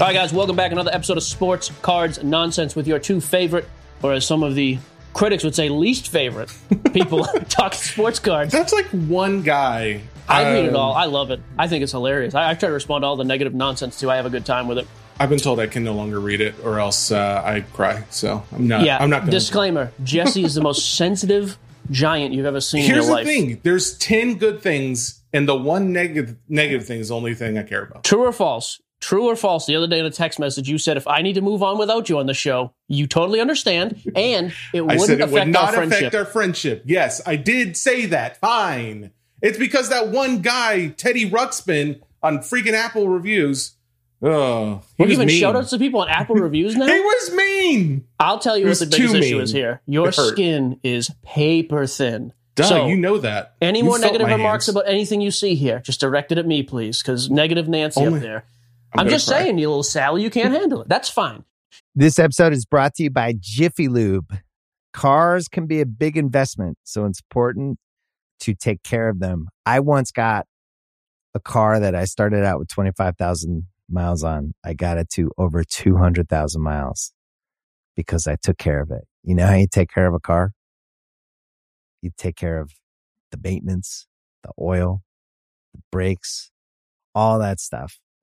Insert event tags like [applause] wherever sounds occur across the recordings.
All right, guys, welcome back. To another episode of Sports Cards Nonsense with your two favorite, or as some of the critics would say, least favorite people [laughs] [laughs] talking sports cards. That's like one guy. I read it Um, all. I love it. I think it's hilarious. I, I try to respond to all the negative nonsense too. I have a good time with it. I've been told I can no longer read it, or else uh, I cry. So I'm not. yeah. I'm not. Gonna Disclaimer: Jesse is the most [laughs] sensitive giant you've ever seen Here's in your the life. thing: there's ten good things, and the one negative negative thing is the only thing I care about. True or false? True or false? The other day in a text message, you said if I need to move on without you on the show, you totally understand, and it wouldn't said it affect would not our friendship. affect our friendship. Yes, I did say that. Fine. It's because that one guy, Teddy Ruxpin, on freaking Apple reviews. Oh, he We're was giving shout outs to people on Apple reviews [laughs] now. He was mean. I'll tell you what the biggest issue is here. Your skin is paper thin. Duh, So, you know that. Any You more negative remarks hands. about anything you see here, just direct it at me, please, because negative Nancy up there. I'm I'm, just cry. saying, you little Sally, you can't handle it. That's fine. This episode is brought to you by Jiffy Lube. Cars can be a big investment, so it's important to take care of them. I once got a car that I started out with 25,000 miles on. I got it to over 200,000 miles because I took care of it. You know how you take care of a car? You take care of the maintenance, the oil, the brakes, all that stuff.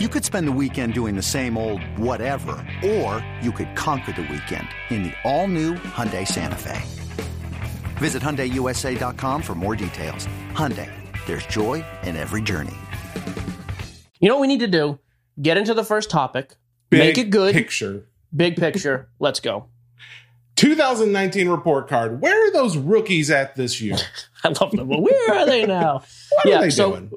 You could spend the weekend doing the same old whatever, or you could conquer the weekend in the all-new Hyundai Santa Fe. Visit HyundaiUSA.com for more details. Hyundai, there's joy in every journey. You know what we need to do? Get into the first topic, Big make it good, Picture. big picture. Let's go. 2019 report card. Where are those rookies at this year? [laughs] I love them. Well, where are they now? [laughs] What Yeah, are they so- doing?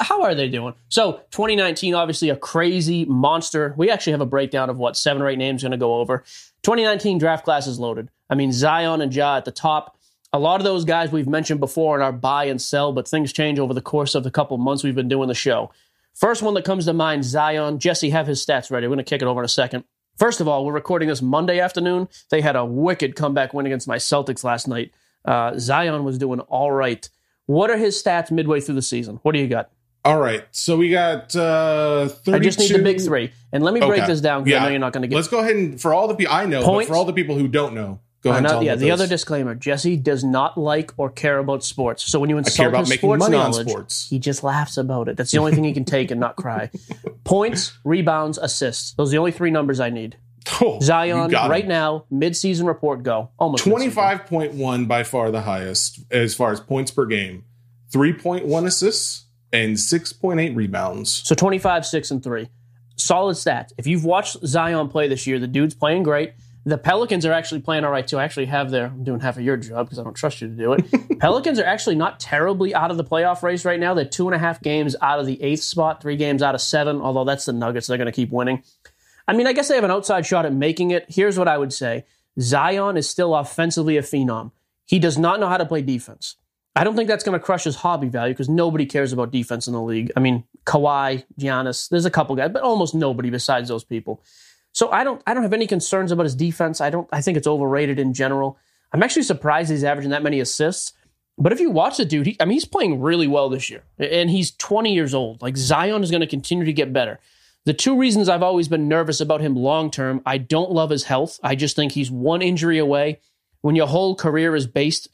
How are they doing? So, 2019, obviously a crazy monster. We actually have a breakdown of what seven or eight names going to go over. 2019 draft class is loaded. I mean, Zion and Ja at the top. A lot of those guys we've mentioned before in our buy and sell, but things change over the course of the couple months we've been doing the show. First one that comes to mind, Zion. Jesse, have his stats ready. We're going to kick it over in a second. First of all, we're recording this Monday afternoon. They had a wicked comeback win against my Celtics last night. Uh, Zion was doing all right. What are his stats midway through the season? What do you got? All right. So we got uh 32. I just need the big three. And let me break Okay. this down because Yeah. I know you're not going to get Let's go ahead and for all the people I know, Points? but for all the people who don't know, go ahead and Uh, yeah, the what other disclaimer Jesse does not like or care about sports. So when you insult his sports knowledge, sports. he just laughs about it. That's the only thing he can take and not cry. [laughs] Points, rebounds, assists. Those are the only three numbers I need. Oh, Zion, right now, mid-season report, go. Almost 25.1 by far the highest as far as points per game. 3.1 assists and 6.8 rebounds. So 25, 6, and 3. Solid stats. If you've watched Zion play this year, the dude's playing great. The Pelicans are actually playing all right, too. I actually have their, I'm doing half of your job because I don't trust you to do it. [laughs] Pelicans are actually not terribly out of the playoff race right now. They're two and a half games out of the eighth spot, three games out of seven, although that's the Nuggets. They're going to keep winning. I mean, I guess they have an outside shot at making it. Here's what I would say Zion is still offensively a phenom. He does not know how to play defense. I don't think that's going to crush his hobby value because nobody cares about defense in the league. I mean, Kawhi, Giannis, there's a couple guys, but almost nobody besides those people. So I don't I don't have any concerns about his defense. I don't I think it's overrated in general. I'm actually surprised he's averaging that many assists. But if you watch the dude, he, I mean, he's playing really well this year, and he's 20 years old. Like Zion is going to continue to get better. The two reasons I've always been nervous about him long term, I don't love his health. I just think he's one injury away. When your whole career is based,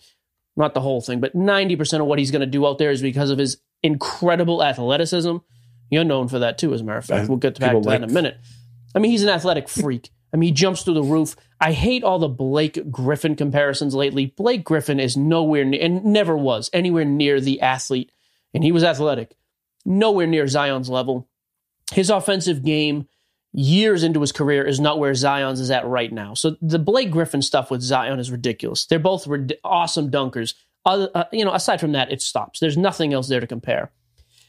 not the whole thing, but 90% of what he's going to do out there is because of his incredible athleticism. You're known for that too, as a matter of fact. Uh, We'll get back to that in a minute. I mean, he's an athletic freak. I mean, he jumps through the roof. I hate all the Blake Griffin comparisons lately. Blake Griffin is nowhere near, and never was anywhere near the athlete, and he was athletic, nowhere near Zion's level. His offensive game, years into his career, is not where Zion's is at right now. So the Blake Griffin stuff with Zion is ridiculous. They're both rid- awesome dunkers. Other, uh, you know, aside from that, it stops. There's nothing else there to compare.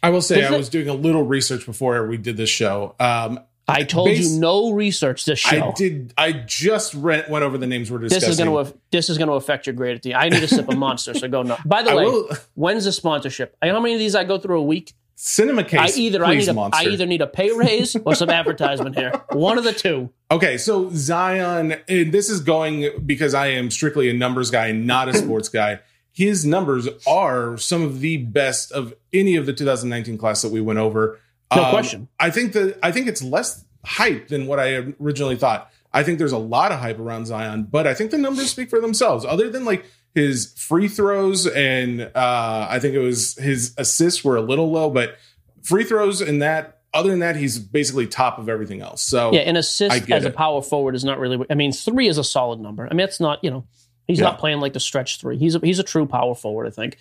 I will say I was doing a little research before we did this show. Um, I told Base- you no research this show. I did. I just read, went over the names we're this discussing. is going to this is going to affect your grade at the. I need a sip [laughs] of Monster, so go no. By the I way, will- when's the sponsorship? How many of these I go through a week? Cinema case. I either I need a, monster. I either need a pay raise [laughs] or some advertisement here. One of the two. Okay, so Zion, and this is going because I am strictly a numbers guy, not a sports guy. His numbers are some of the best of any of the 2019 class that we went over. No um, question. I think that I think it's less hype than what I originally thought. I think there's a lot of hype around Zion, but I think the numbers speak for themselves. Other than like his free throws and uh, I think it was his assists were a little low, but free throws and that. Other than that, he's basically top of everything else. So Yeah, an assist as a power forward is not really. I mean, three is a solid number. I mean, it's not. You know, he's Yeah. not playing like the stretch three. He's a, he's a true power forward. I think.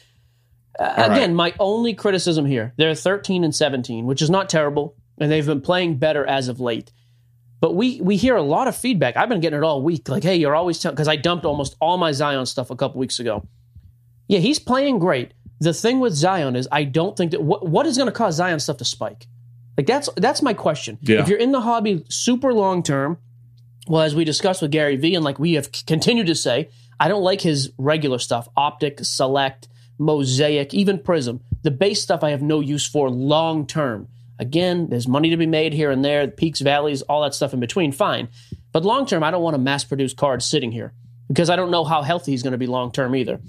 Uh, All right. again, my only criticism here: they're thirteen and seventeen, which is not terrible, and they've been playing better as of late. But we we hear a lot of feedback. I've been getting it all week. Like, hey, you're always telling because I dumped almost all my Zion stuff a couple weeks ago. Yeah, he's playing great. The thing with Zion is, I don't think that what what is going to cause Zion stuff to spike. Like that's that's my question. Yeah. If you're in the hobby super long term, well, as we discussed with Gary Vee, and like we have c- continued to say, I don't like his regular stuff: optic, select, mosaic, even prism. The base stuff I have no use for long term. Again, there's money to be made here and there, peaks, valleys, all that stuff in between. Fine, but long term, I don't want to mass produce cards sitting here because I don't know how healthy he's going to be long term either.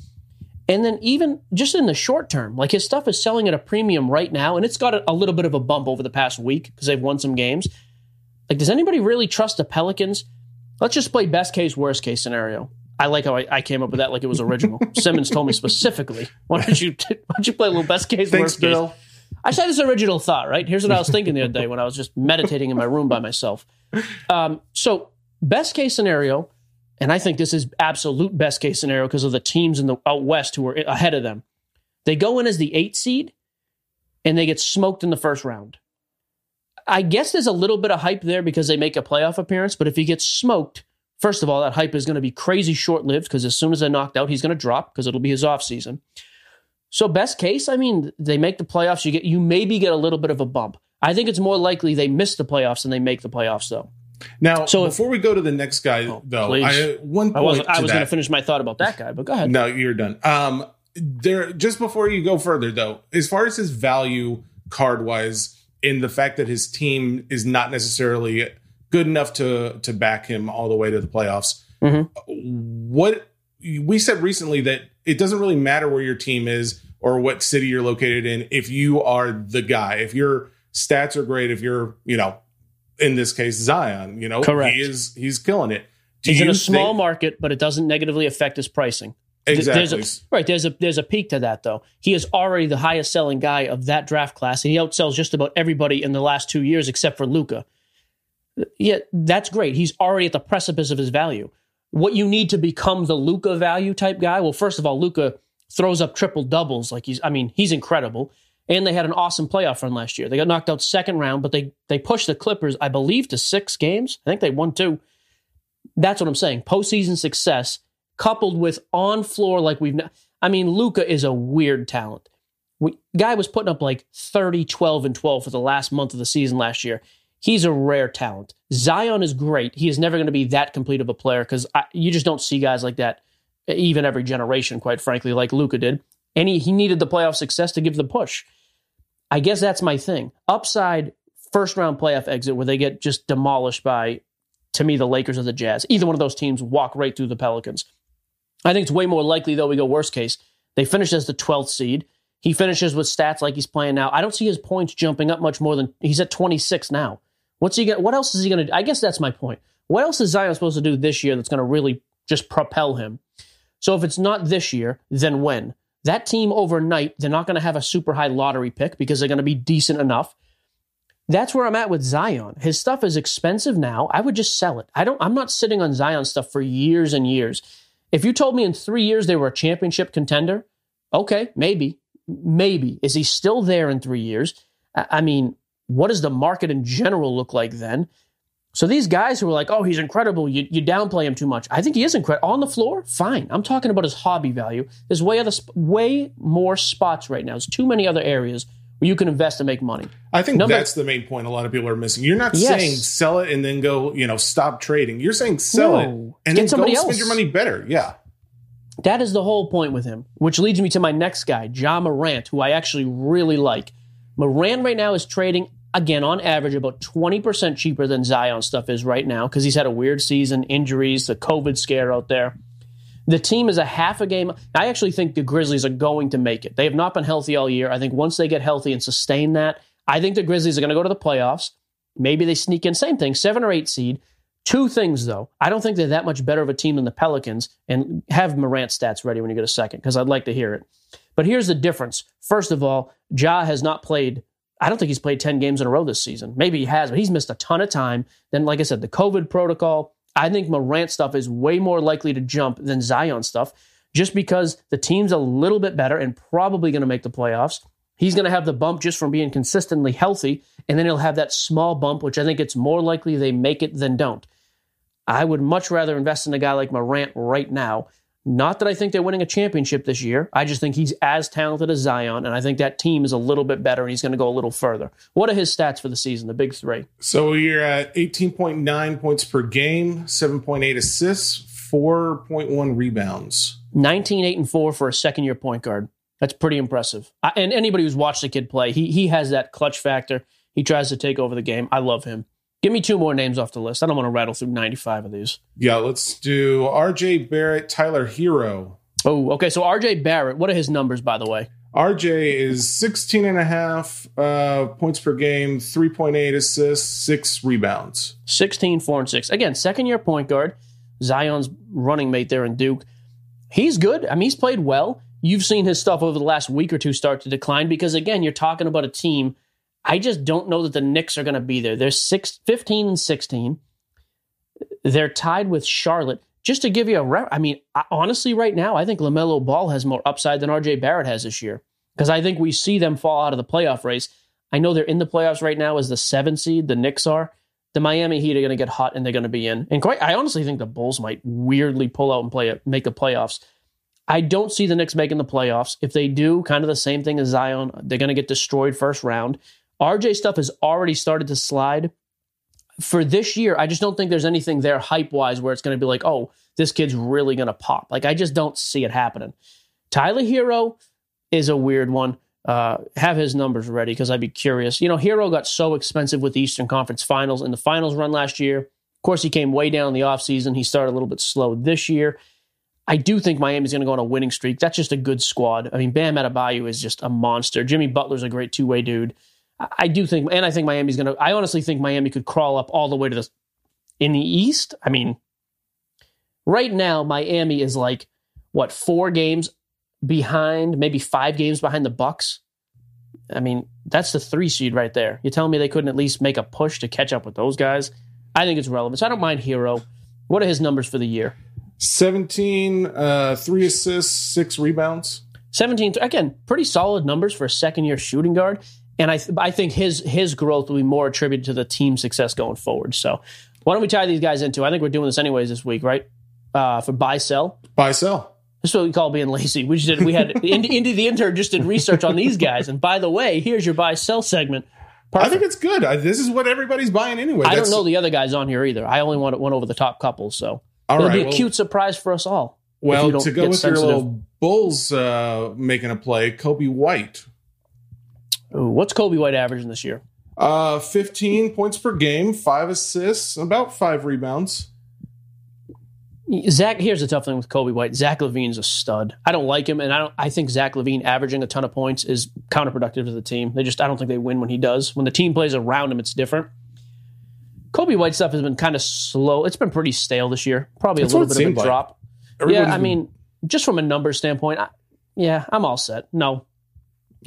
And then even just in the short term, like his stuff is selling at a premium right now, and it's got a, a little bit of a bump over the past week because they've won some games. Like, does anybody really trust the Pelicans? Let's just play best case, worst case scenario. I like how I, I came up with that like it was original. [laughs] Simmons told me specifically. Why don't you why don't you play a little best case, thanks, worst case? I said this original thought, right? Here's what I was thinking the other day when I was just meditating in my room by myself. Um, so, best case scenario, and I think this is absolute best case scenario because of the teams in the out west who are ahead of them. They go in as the eight seed, and they get smoked in the first round. I guess there's a little bit of hype there because they make a playoff appearance, but if he gets smoked, first of all, that hype is going to be crazy short lived because as soon as they're knocked out, he's going to drop because it'll be his off season. So best case, I mean, they make the playoffs. You get you maybe get a little bit of a bump. I think it's more likely they miss the playoffs than they make the playoffs, though. Now, So if- before we go to the next guy, Oh, though, please. I, one point I was going to finish my thought about that guy, but go ahead. No, you're done. Um, there. Just before you go further, though, as far as his value card wise, in the fact that his team is not necessarily good enough to to back him all the way to the playoffs. Mhm. What we said recently that it doesn't really matter where your team is or what city you're located in if you are the guy. If your stats are great, if you're you know in this case Zion, you know Correct. he is he's killing it. Do He's in a small think- market, but it doesn't negatively affect his pricing. Exactly. There's a, right. There's a there's a peak to that though. He is already the highest selling guy of that draft class, and he outsells just about everybody in the last two years except for Luka. Yeah, that's great. He's already at the precipice of his value. What you need to become the Luka value type guy? Well, first of all, Luka throws up triple doubles. Like he's, I mean, he's incredible. And they had an awesome playoff run last year. They got knocked out second round, but they they pushed the Clippers, I believe, to six games. I think they won two. That's what I'm saying. Postseason success coupled with on floor like we've. ne- I mean, Luka is a weird talent. We, guy was putting up like 30, 12, and 12 for the last month of the season last year. He's a rare talent. Zion is great. He is never going to be that complete of a player because you just don't see guys like that, even every generation, quite frankly, like Luka did. And he, he needed the playoff success to give the push. I guess that's my thing. Upside first round playoff exit where they get just demolished by, to me, the Lakers or the Jazz. Either one of those teams walk right through the Pelicans. I think it's way more likely, though, we go worst case. They finish as the 12th seed. He finishes with stats like he's playing now. I don't see his points jumping up much more than he's at 26 now. What's he going What else is he going to do? I guess that's my point. What else is Zion supposed to do this year that's going to really just propel him? So if it's not this year, then when? That team overnight, they're not going to have a super high lottery pick because they're going to be decent enough. That's where I'm at with Zion. His stuff is expensive now. I would just sell it. I don't I'm not sitting on Zion stuff for years and years. If you told me in 3 years they were a championship contender, okay, maybe. Maybe. Is he still there in 3 years? I mean, what does the market in general look like then? So these guys who are like, "Oh, he's incredible," you, you downplay him too much. I think he is incredible on the floor. Fine, I'm talking about his hobby value. There's way other, sp- way more spots right now. There's too many other areas where you can invest and make money. I think Number- that's the main point a lot of people are missing. You're not Yes. saying sell it and then go, you know, stop trading. You're saying sell it and Get then go somebody spend your money better. Yeah. That is the whole point with him, which leads me to my next guy, Ja Morant, who I actually really like. Morant right now is trading, again, on average, about 20% cheaper than Zion stuff is right now because he's had a weird season, injuries, the COVID scare out there. The team is a half a game. I actually think the Grizzlies are going to make it. They have not been healthy all year. I think once they get healthy and sustain that, I think the Grizzlies are going to go to the playoffs. Maybe they sneak in, same thing, seven or eight seed. Two things, though. I don't think they're that much better of a team than the Pelicans, and have Morant stats ready when you get a second, because I'd like to hear it. But here's the difference. First of all, Ja has not played, I don't think he's played 10 games in a row this season. Maybe he has, but he's missed a ton of time. Then, like I said, the COVID protocol, I think Morant stuff is way more likely to jump than Zion stuff, just because the team's a little bit better and probably going to make the playoffs. He's going to have the bump just from being consistently healthy, and then he'll have that small bump, which I think it's more likely they make it than don't. I would much rather invest in a guy like Morant right now. Not that I think they're winning a championship this year. I just think he's as talented as Zion, and I think that team is a little bit better, and he's going to go a little further. What are his stats for the season, the big three? So you're at 18.9 points per game, 7.8 assists, 4.1 rebounds. 19, 8, and 4 for a second year point guard. That's pretty impressive. I, and anybody who's watched the kid play, he, he has that clutch factor. He tries to take over the game. I love him. Give me two more names off the list. I don't want to rattle through 95 of these. Yeah, let's do RJ Barrett, Tyler Herro. Oh, okay. So RJ Barrett, what are his numbers, by the way? RJ is 16 and a half uh, points per game, 3.8 assists, six rebounds. 16, 4, and 6. Again, second year point guard. Zion's running mate there in Duke. He's good. I mean, he's played well. You've seen his stuff over the last week or two start to decline because, again, you're talking about a team. I just don't know that the Knicks are going to be there. They're six, 15 and 16. They're tied with Charlotte. Just to give you a, I mean, I, honestly, right now, I think LaMelo Ball has more upside than RJ Barrett has this year because I think we see them fall out of the playoff race. I know they're in the playoffs right now as the seven seed, the Knicks are the Miami Heat are going to get hot and they're going to be in. And quite, I honestly think the Bulls might weirdly pull out and play it, make the playoffs. I don't see the Knicks making the playoffs. If they do, kind of the same thing as Zion, they're going to get destroyed first round. RJ stuff has already started to slide. For this year, I just don't think there's anything there hype wise where it's going to be like, oh, this kid's really going to pop. Like, I just don't see it happening. Tyler Herro is a weird one uh, have his numbers ready because I'd be curious. You know, Herro got so expensive with the Eastern Conference Finals in the finals run last year. Of course, he came way down in the offseason. He started a little bit slow this year. I do think Miami's going to go on a winning streak. That's just a good squad. I mean, Bam Adebayo is just a monster. Jimmy Butler's a great two way dude. I, do think, and I think Miami's going to. I honestly think Miami could crawl up all the way to the in the East. I mean, right now Miami is like what four games behind, maybe five games behind the Bucks. I mean, that's the three seed right there. You're telling me they couldn't at least make a push to catch up with those guys? I think it's relevant. So I don't mind Herro. What are his numbers for the year? 17, uh, three assists, six rebounds. 17 again, pretty solid numbers for a second year shooting guard. And I, th- I think his his growth will be more attributed to the team success going forward. So why don't we tie these guys into? I think we're doing this anyways this week, right? Uh, for buy sell. Buy sell. This is what we call being lazy. We just did. We had [laughs] Indy, the intern just did research on these guys. And by the way, here's your buy sell segment. I think it's good. I, this is what everybody's buying anyway. I don't know the other guys on here either. I only want one over the top couple, so it'll right, be a well- cute surprise for us all. Well, to go with sensitive. your little Bulls uh, making a play, Coby White. What's Coby White averaging this year? Uh, 15 points per game, five assists, about five rebounds. Zach, here's the tough thing with Coby White. Zach LaVine's a stud. I don't like him, and I don't. I think Zach LaVine averaging a ton of points is counterproductive to the team. They just, I don't think they win when he does. When the team plays around him, it's different. Coby White stuff has been kind of slow. It's been pretty stale this year. Probably That's a little bit of a like. drop. Everybody's yeah, I mean, just from a numbers standpoint, I, yeah, I'm all set. No,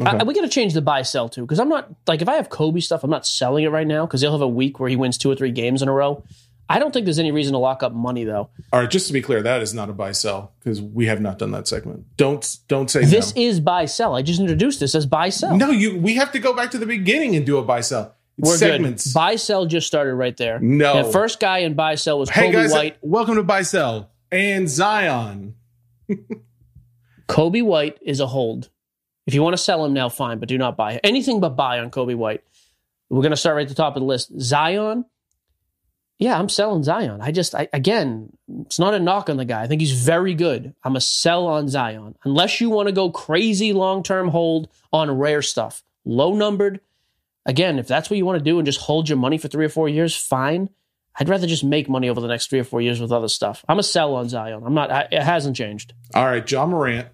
Okay. I, we got to change the buy sell too because I'm not like if I have Coby stuff, I'm not selling it right now because he'll have a week where he wins two or three games in a row. I don't think there's any reason to lock up money though. All right, just to be clear, that is not a buy sell because we have not done that segment. Don't don't say This is buy sell. I just introduced this as buy sell. No, you. We have to go back to the beginning and do a buy sell. It's We're segments. good. Buy sell just started right there. No. the first guy in buy sell was hey Coby guys, White. welcome to buy sell and Zion. [laughs] Coby White is a hold. If you want to sell him now, fine, but do not buy anything but buy on Coby White. We're going to start right at the top of the list. Zion. Yeah, I'm selling Zion. I just, I, again, it's not a knock on the guy. I think he's very good. I'm a sell on Zion. Unless you want to go crazy long term hold on rare stuff, low numbered. Again, if that's what you want to do and just hold your money for three or four years, fine. I'd rather just make money over the next three or four years with other stuff. I'm a sell on Zion. I'm not, I, it hasn't changed. All right, Ja Morant.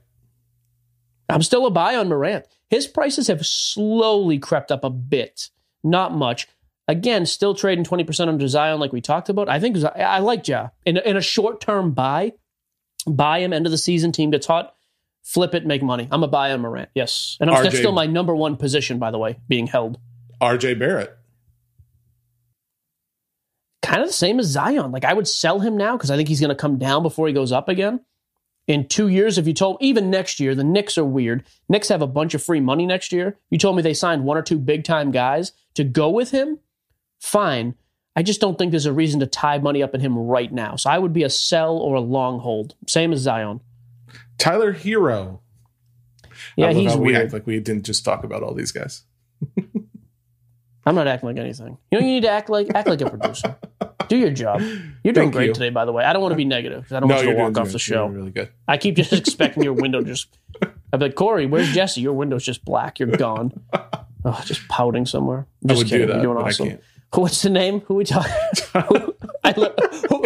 I'm still a buy on Morant. His prices have slowly crept up a bit, not much. Again, still trading 20% under Zion, like we talked about. I think I like Ja. In, in a short term buy, buy him, end of the season, team gets hot, flip it, make money. I'm a buy on Morant, yes. And I'm, that's still my number one position, by the way, being held. RJ Barrett. Kind of the same as Zion. Like I would sell him now because I think he's going to come down before he goes up again. In two years, if you told even next year, the Knicks are weird. Knicks have a bunch of free money next year. You told me they signed one or two big time guys to go with him, fine. I just don't think there's a reason to tie money up in him right now. So I would be a sell or a long hold. Same as Zion. Tyler Herro. Yeah, he's we weird. act like we didn't just talk about all these guys. [laughs] I'm not acting like anything. You know, you need to act like act like a producer. [laughs] Do your job. You're doing great you. today, by the way. I don't want to be negative 'cause I don't want you to walk off good. the show. You're really good. I keep just [laughs] expecting your window just. I'm like, Corey, where's Jesse? Your window's just black. You're gone. [laughs] Oh, just pouting somewhere. I Just would kidding. do that, You're doing awesome. [laughs] What's the name? Who we talking? who, I, who,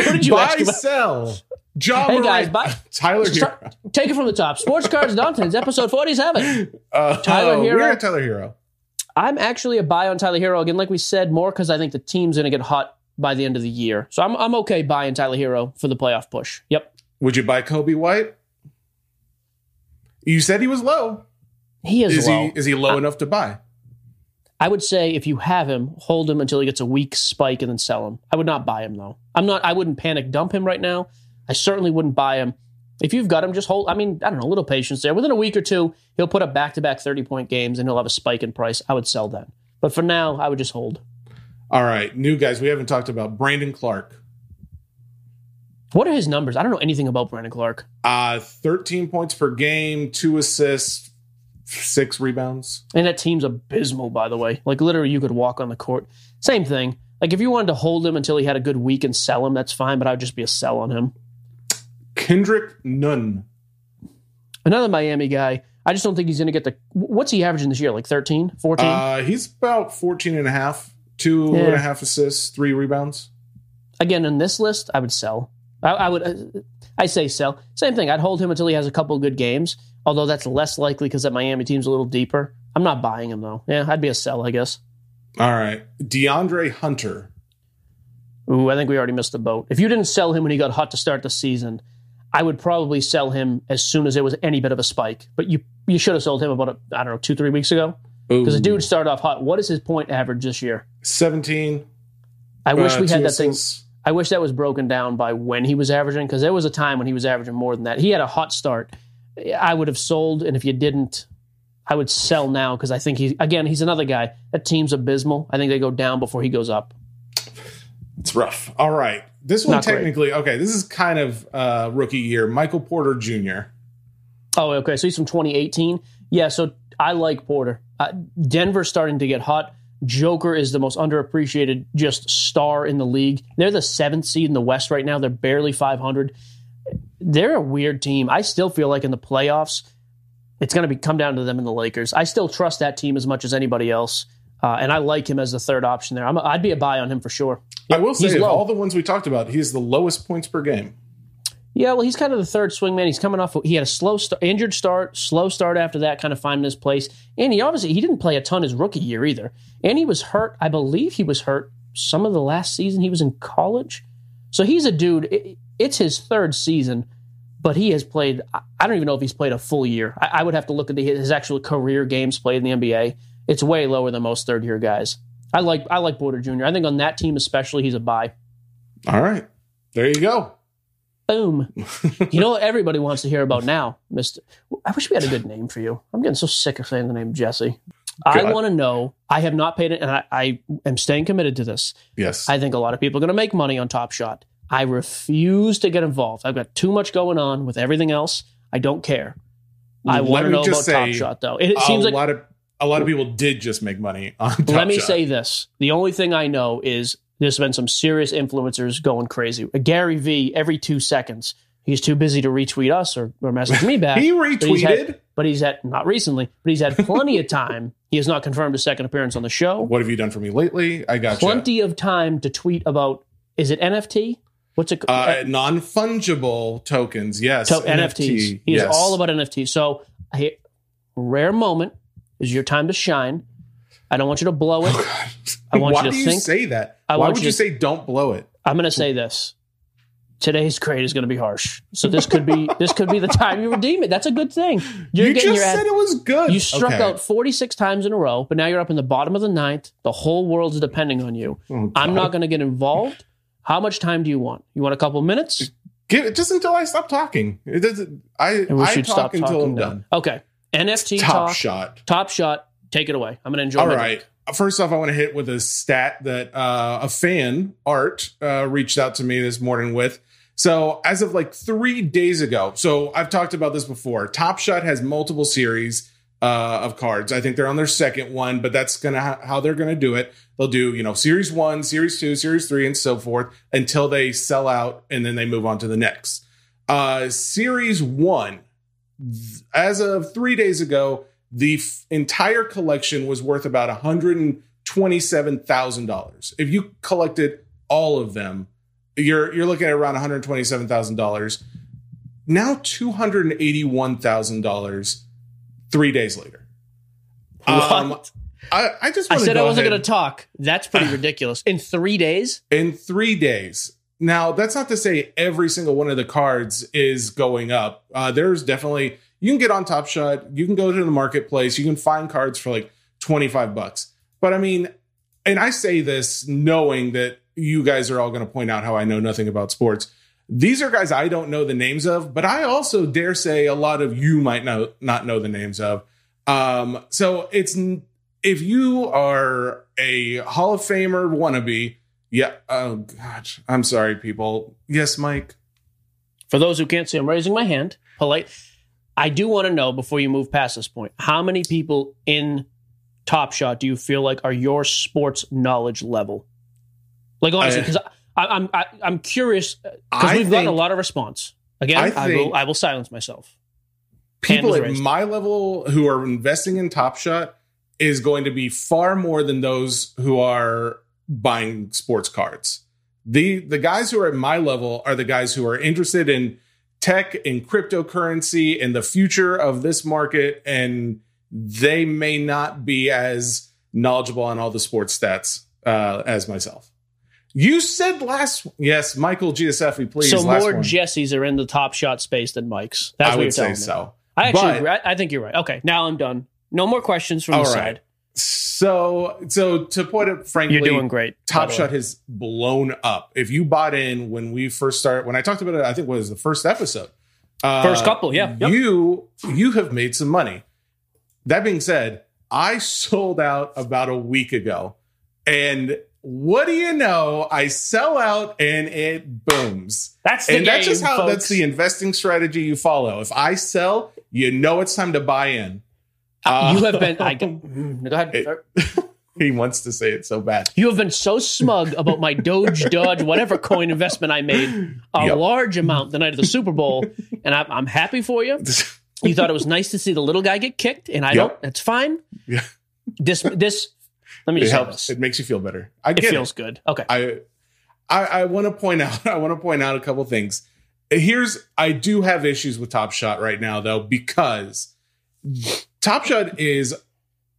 who did you Buy, ask about? sell. John Hey guys, Tyler Herro. start, take it from the top. Sports Cards Nonsense, episode 47. Uh, Tyler oh, Hero. We're at Tyler Herro. I'm actually a buy on Tyler Herro again, like we said, more because I think the team's going to get hot by the end of the year. So I'm I'm okay buying Tyler Herro for the playoff push. Yep, Would you buy Coby White? You said he was low. he is, Is low. he is he low enough to buy? I would say if you have him, hold him until he gets a weak spike and then sell him. I would not buy him though. I'm not. I wouldn't panic dump him right now. I certainly wouldn't buy him. If you've got him, just hold. I mean, I don't know, a little patience there. Within a week or two, he'll put up back to back 30 point games and he'll have a spike in price. I would sell then. But for now, I would just hold. All right, new guys. We haven't talked about Brandon Clarke. What are his numbers? I don't know anything about Brandon Clarke. Uh, 13 points per game, two assists, six rebounds. And that team's abysmal, by the way. Like literally, you could walk on the court. Same thing. Like if you wanted to hold him until he had a good week and sell him, that's fine. But I would just be a sell on him. Kendrick Nunn. Another Miami guy. I just don't think he's going to get the. What's he averaging this year? Like 13, 14? Uh, he's about 14 and a half, two Yeah. and a half assists, three rebounds. Again, in this list, I would sell. I, I would. Uh, I say sell. Same thing. I'd hold him until he has a couple good games. Although that's less likely because that Miami team's a little deeper. I'm not buying him though. Yeah, I'd be a sell, I guess. All right. DeAndre Hunter. Ooh, I think we already missed the boat. If you didn't sell him when he got hot to start the season, I would probably sell him as soon as there was any bit of a spike. But you you should have sold him about I don't know two three weeks ago because the dude started off hot. What is his point average this year? 17. I wish uh, we had that thing. I wish that was broken down by when he was averaging because there was a time when he was averaging more than that. He had a hot start. I would have sold, and if you didn't, I would sell now because I think he again he's another guy. That team's abysmal. I think they go down before he goes up. It's rough. All right. This one Not great. technically, okay, this is kind of uh, rookie year. Michael Porter Jr. Oh, okay. So he's from 2018. Yeah. So I like Porter. Uh, Denver's starting to get hot. Joker is the most underappreciated just star in the league. They're the seventh seed in the West right now. They're barely 500. They're a weird team. I still feel like in the playoffs, it's going to be come down to them and the Lakers. I still trust that team as much as anybody else, uh, and I like him as the third option there. I'm a, I'd be a buy on him for sure. I will say, of all the ones we talked about, he's the lowest points per game. Yeah, well, he's kind of the third swingman. He's coming off. He had a slow, start, injured start, slow start after that, kind of finding his place. And he obviously he didn't play a ton his rookie year either. And he was hurt. I believe he was hurt some of the last season he was in college. So he's a dude. it- it's his third season, but he has played. I- don't even know if he's played a full year. I, I would have to look at the, his actual career games played in the NBA. It's way lower than most third year guys. I like I like Porter Jr. I think on that team especially, he's a buy. All right. There you go. Boom. you know what everybody wants to hear about now, Mister. I wish we had a good name for you. I'm getting so sick of saying the name Jesse. I want to know. I have not paid it, and I, I am staying committed to this. Yes. I think a lot of people are going to make money on Top Shot. I refuse to get involved. I've got too much going on with everything else. I don't care. I Let want to know about just Top Shot though. It, it a seems like lot of a lot of people did just make money on. Top let me Shot. say this: the only thing I know is there's been some serious influencers going crazy. Gary Vee every two seconds. He's too busy to retweet us or, or message me [laughs] back. he But he's had- retweeted. but he's had not recently, but he's had plenty of time. He has not confirmed a second appearance on the show. What have you done for me lately? I got Plenty of time to tweet about. Is it NFT? What's it? Uh, non fungible tokens, yes. to- NFTs. He is yes. all about NFTs. So, a rare moment is your time to shine. I don't want you to blow it. [laughs] I want Why you to do you think. say that? I Why would you you to- say don't blow it? I'm going to say this. Today's grade is going to be harsh. So this could be this could be the time you redeem it. That's a good thing. You're you getting just your ad- said it was good. You struck Okay. out 46 times in a row, but now you're up in the bottom of the ninth. The whole world's depending on you. Oh, I'm not going to get involved. How much time do you want? You want a couple minutes? Give it just until I stop talking. It doesn't. I I should talk stop until talking I'm now. done. Okay. NFT Top talk. shot. Top shot. Take it away. I'm going to enjoy All right. drink. First off, I want to hit with a stat that uh, a fan, Art, uh, reached out to me this morning with. So, as of like three days ago, so I've talked about this before. Top Shot has multiple series uh, of cards. I think they're on their second one, but that's gonna ha- how they're gonna do it. They'll do you know series one, series two, series three, and so forth until they sell out, and then they move on to the next. Uh, series one, as of three days ago, the f- entire collection was worth about $127,000. If you collected all of them, you're you're looking at around $127,000. Now $281,000 3 days later. Um, What? I, I just I said I wasn't going to talk. That's pretty [sighs] ridiculous. In three days? in three days. Now, that's not to say every single one of the cards is going up. Uh, there's definitely you can get on Top Shot, you can go to the marketplace, you can find cards for like 25 bucks. But I mean, and I say this knowing that you guys are all going to point out how I know nothing about sports. These are guys I don't know the names of, but I also dare say a lot of you might know not know the names of. Um, so it's if you are a Hall of Famer wannabe, yeah. Oh gosh, I'm sorry, people. Yes, Mike. For those who can't see, I'm raising my hand. Polite. I do want to know before you move past this point, how many people in Top Shot do you feel like are your sports knowledge level? Like honestly, I- because I'm I, I'm curious uh, because we've gotten a lot of response. Again, I I, will I will silence myself. People at raised. my level who are investing in Top Shot is going to be far more than those who are buying sports cards. The the guys who are at my level are the guys who are interested in tech and cryptocurrency and the future of this market and they may not be as knowledgeable on all the sports stats uh, as myself. You said last yes, Michael Giuseppe, please. so more one. Jessies are in the Top Shot space than Mike's. That's I what you're would say telling me. so. I actually But- agree. I, think you're right. Okay, now I'm done. No more questions from All the right. side. So, so to put it frankly, You're doing great. Top. Shot has blown up. If you bought in when we first started, when I talked about it, I think it was the first episode. Uh, First couple, yeah. Yep. You you have made some money. That being said, I sold out about a week ago, and what do you know? I sell out and it booms. That's the and that's just how folks. that's the investing strategy you follow. If I sell, you know it's time to buy in. Uh, you have been. I, [laughs] Mm, go ahead. It- [laughs] he wants to say it so bad. You have been so smug about my Doge, [laughs] Dodge, whatever coin investment I made, a Yep. large amount the night of the Super Bowl, and I'm, I'm happy for you. You thought it was nice to see the little guy get kicked, and I Yep. don't. That's fine. Yeah. This this. Let me it just helps. this. It makes you feel better. I It feels it. good. Okay. I I, I want to point out. I want to point out a couple things. Here's I do have issues with Top Shot right now though because Top Shot is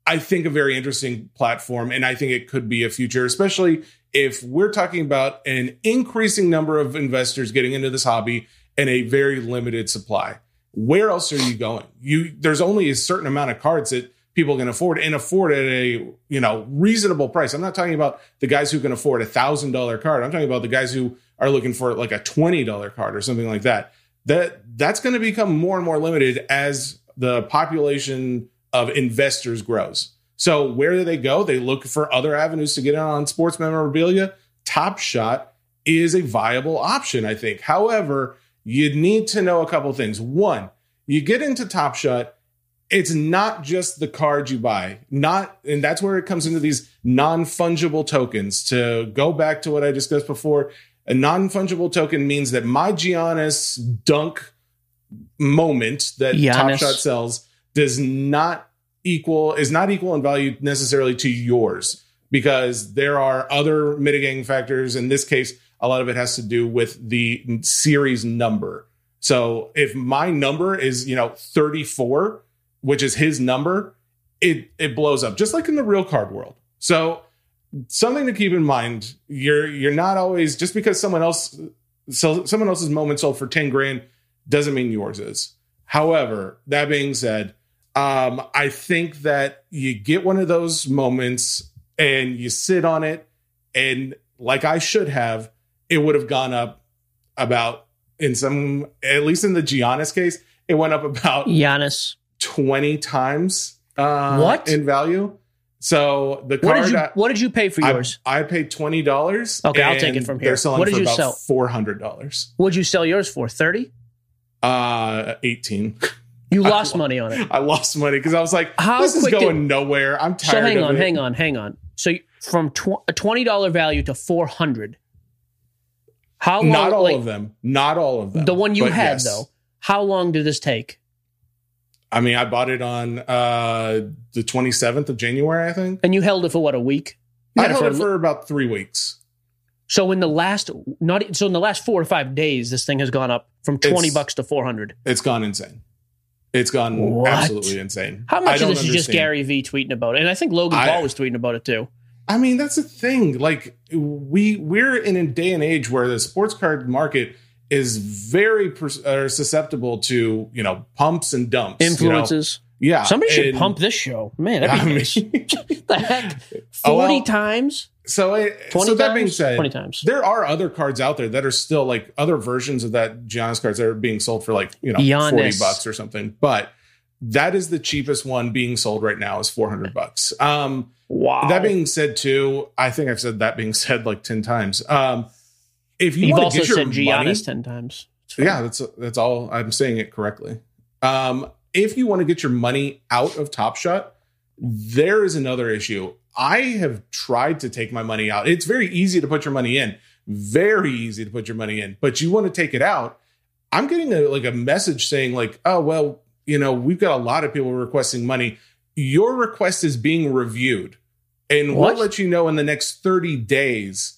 I think a very interesting platform and I think it could be a future especially if we're talking about an increasing number of investors getting into this hobby and a very limited supply. Where else are you going? You there's only a certain amount of cards that people can afford and afford at a you know reasonable price. I'm not talking about the guys who can afford a thousand dollar card. I'm talking about the guys who are looking for like a twenty dollar card or something like that. That that's going to become more and more limited as the population of investors grows. So where do they go? They look for other avenues to get in on sports memorabilia. Top Shot is a viable option, I think. However, you need to know a couple things. One, you get into Top Shot, it's not just the card you buy. Not and that's where it comes into these non-fungible tokens. To go back to what I discussed before, a non-fungible token means that my Giannis dunk moment that Giannis. Top Shot sells does not equal is not equal in value necessarily to yours because there are other mitigating factors. In this case, a lot of it has to do with the series number. So if my number is, you know, 34, which is his number, it it blows up just like in the real card world. So something to keep in mind, you're you're not always just because someone else so someone else's moment sold for 10 grand doesn't mean yours is. However, that being said, um, I think that you get one of those moments and you sit on it, and like I should have, it would have gone up about in some, at least in the Giannis case, it went up about Giannis. 20 times uh, What? in value. So the What card did you What did you pay for I, yours? I paid twenty dollars. Okay, I'll take it from here. They're selling What did for you about sell? four hundred dollars. What'd you sell yours for? Thirty. Uh, eighteen. You [laughs] lost money on it. I lost money because I was like, How "This is going did- nowhere." I'm tired. So hang on, it. hang on, hang on. So from tw- a twenty dollar value to four hundred. How long? Not all like, of them. Not all of them. The one you had yes. though. How long did this take? I mean, I bought it on uh the 27th of January, I think. And you held it for what a week? You I held a it for about three weeks. So in the last not so in the last four or five days, this thing has gone up from twenty It's- bucks to four hundred. It's gone insane. It's gone What? absolutely insane. How I much of this is just. Gary Vee tweeting about it? And I think Logan I- Paul was tweeting about it too. I mean, that's the thing. Like we we're in a day and age where the sports card market is very pers- uh, susceptible to you know pumps and dumps. you know? Influences. Yeah, Somebody should and- pump this show. Man, I that'd be mean- nice. [laughs] the heck? [laughs] Oh, Forty well, times? So, it, Twenty so that being said, Twenty times. there are other cards out there that are still like other versions of that Giannis cards that are being sold for like you know Giannis. forty bucks or something. But that is the cheapest one being sold right now is four hundred bucks. Um, Wow. That being said, too, I think I've said that being [laughs] said like ten times. Um, if you You've want to get your said money, Giannis ten times. Yeah, that's that's all. I'm saying it correctly. Um, if you want to get your money out of Top Shot, there is another issue. I have tried to take my money out. It's very easy to put your money in, very easy to put your money in, but you want to take it out. I'm getting a like a message saying like, oh well, you know, we've got a lot of people requesting money. Your request is being reviewed, and What? we'll let you know in the next 30 days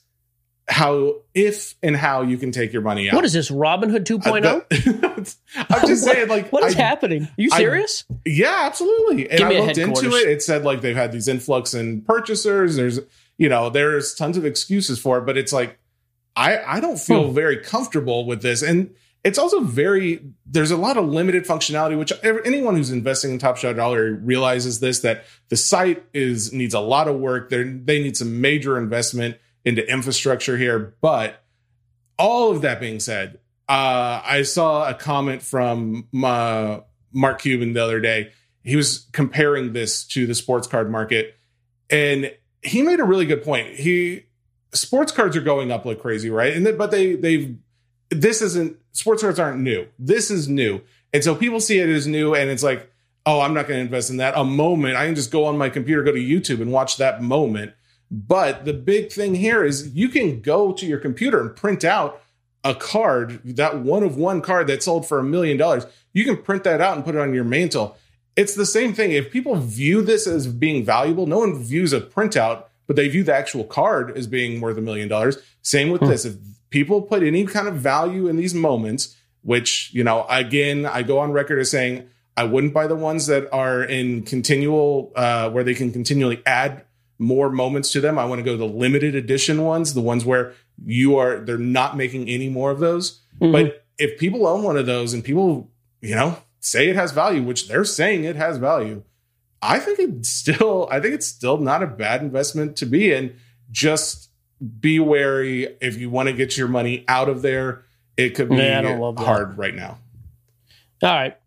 how if and how you can take your money out. What is this, Robin Hood 2.0? Uh, that- I'm just [laughs] saying, like, what is I- happening? Are you I- serious? Yeah, absolutely. And I looked into it. It said like they've had these influx in purchasers. There's, you know, there's tons of excuses for it, but it's like, I I don't feel Hmm. very comfortable with this, and it's also very. There's a lot of limited functionality, which anyone who's investing in Top Shot Dollar realizes this that the site is needs a lot of work. They they need some major investment into infrastructure here, but all of that being said, uh, I saw a comment from uh, Mark Cuban the other day. He was comparing this to the sports card market, and he made a really good point. He sports cards are going up like crazy, right? And then, but they they've this isn't sports cards aren't new. This is new, and so people see it as new, and it's like, oh, I'm not going to invest in that. A moment, I can just go on my computer, go to YouTube, and watch that moment. But the big thing here is you can go to your computer and print out a card, that one of one card that sold for a million dollars. You can print that out and put it on your mantle. It's the same thing. If people view this as being valuable, no one views a printout, but they view the actual card as being worth a million dollars. Same with Hmm. this. If people put any kind of value in these moments, which, you know, again, I go on record as saying I wouldn't buy the ones that are in continual, uh, where they can continually add more moments to them. I want to go the limited edition ones, the ones where you are, they're not making any more of those. Mhm. But if people own one of those and people, you know, say it has value, which they're saying it has value, I think it's still, I think it's still not a bad investment to be in. Just be wary if you want to get your money out of there. It could be Yeah, I don't love that. hard right now. All right.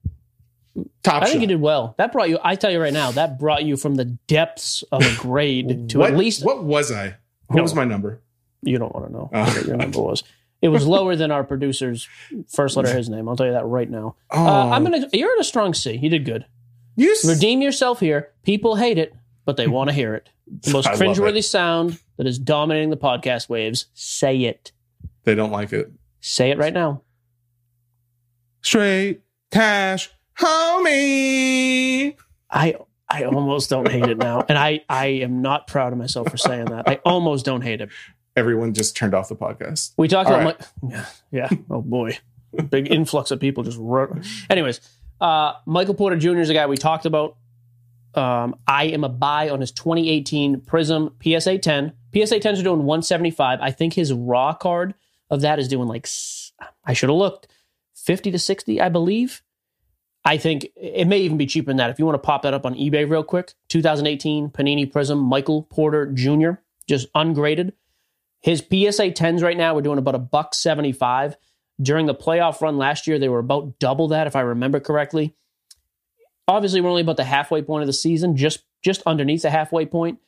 Top I think shot. you did well. That brought you, I tell you right now, that brought you from the depths of a grade [laughs] to what, at least, what was I? What No. was my number? you don't want to know [laughs] Oh. what your number was. It was lower than our producer's first letter of his name. I'll tell you that right now. Oh, Uh, I'm gonna. You're at a strong C. You did good. You s- Redeem yourself here. People hate it, but they want to hear it. The [laughs] most cringeworthy sound that is dominating the podcast waves. Say it. They don't like it. Say it right now. Straight cash, homie. I I almost don't hate it now, and I I am not proud of myself for saying that. I almost don't hate it. Everyone just turned off the podcast. We talked All about my, yeah, yeah. Oh boy, big influx of people just. Ro- Anyways, uh, Michael Porter Jr. is a guy we talked about. Um, I am a buy on his 2018 Prism PSA 10. PSA 10s are doing 175. I think his raw card of that is doing like I should have looked 50 to 60, I believe. I think it may even be cheaper than that. If you want to pop that up on eBay real quick, 2018 Panini Prism Michael Porter Jr. just ungraded. His PSA 10s right now we're doing about a buck 75. During the playoff run last year, they were about double that, if I remember correctly. Obviously, we're only about the halfway point of the season, just just underneath the halfway point.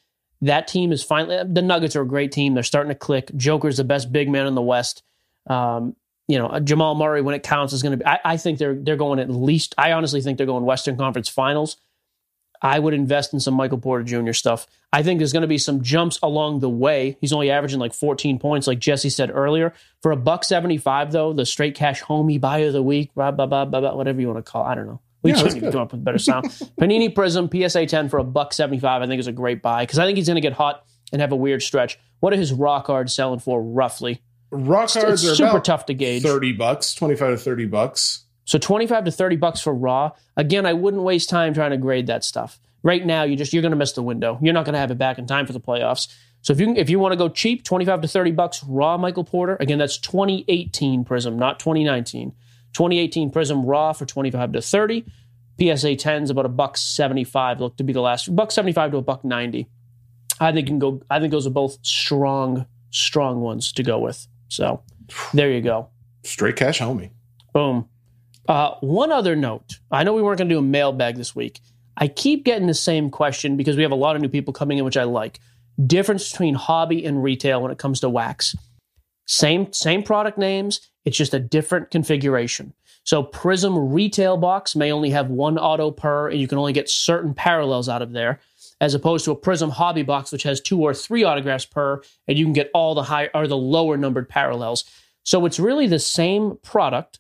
That team is finally. The Nuggets are a great team. They're starting to click. Joker's the best big man in the West. Um, you know, Jamal Murray, when it counts, is going to be. I, I think they're they're going at least. I honestly think they're going Western Conference Finals. I would invest in some Michael Porter Jr. stuff. I think there's going to be some jumps along the way. He's only averaging like 14 points, like Jesse said earlier. For a buck 75, though, the straight cash homie buy of the week, blah, blah, blah, blah, blah, whatever you want to call it. I don't know. We Yeah, can't even come up with a better sound. [laughs] Panini Prism, PSA 10 for a buck 75, I think is a great buy because I think he's going to get hot and have a weird stretch. What are his raw cards selling for roughly? Raw cards It's are super about tough to gauge. 30 bucks, 25 to 30 bucks. So 25 to 30 bucks for raw. Again, I wouldn't waste time trying to grade that stuff. Right now, you just you're going to miss the window. You're not going to have it back in time for the playoffs. So if you if you want to go cheap, 25 to 30 bucks raw Michael Porter. Again, that's 2018 Prism, not 2019. 2018 Prism raw for 25 to 30. PSA 10's about a buck 75 look to be the last buck 75 to a buck 90. I think you can go I think those are both strong strong ones to go with. So, there you go. Straight cash, homie. Boom. Uh, one other note. I know we weren't going to do a mailbag this week. I keep getting the same question because we have a lot of new people coming in, which I like. Difference between hobby and retail when it comes to wax. Same same product names. It's just a different configuration. So Prism retail box may only have one auto per, and you can only get certain parallels out of there, as opposed to a Prism hobby box, which has two or three autographs per, and you can get all the high or the lower numbered parallels. So it's really the same product,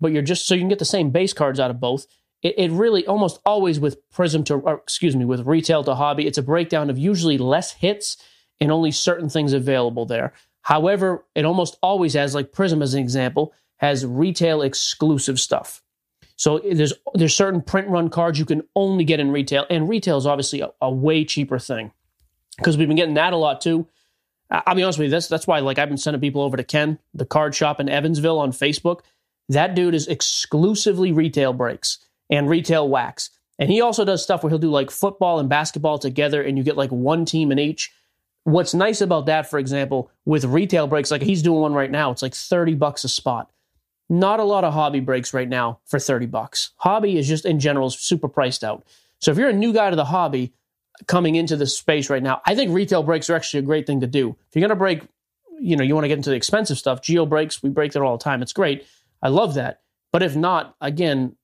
but you're just so you can get the same base cards out of both. It, it really almost always with Prism to, excuse me, with retail to hobby, it's a breakdown of usually less hits and only certain things available there. However, it almost always has, like Prism as an example, has retail exclusive stuff. So there's there's certain print run cards you can only get in retail, and retail is obviously a, a way cheaper thing because we've been getting that a lot too. I'll be honest with you, that's that's why like I've been sending people over to Ken, the card shop in Evansville on Facebook. That dude is exclusively retail breaks and retail wax. And he also does stuff where he'll do like football and basketball together and you get like one team in each. What's nice about that, for example, with retail breaks, like he's doing one right now, it's like 30 bucks a spot. Not a lot of hobby breaks right now for 30 bucks. Hobby is just in general super priced out. So if you're a new guy to the hobby coming into this space right now, I think retail breaks are actually a great thing to do. If you're going to break, you know, you want to get into the expensive stuff, geo breaks, we break that all the time. It's great. I love that. But if not, again,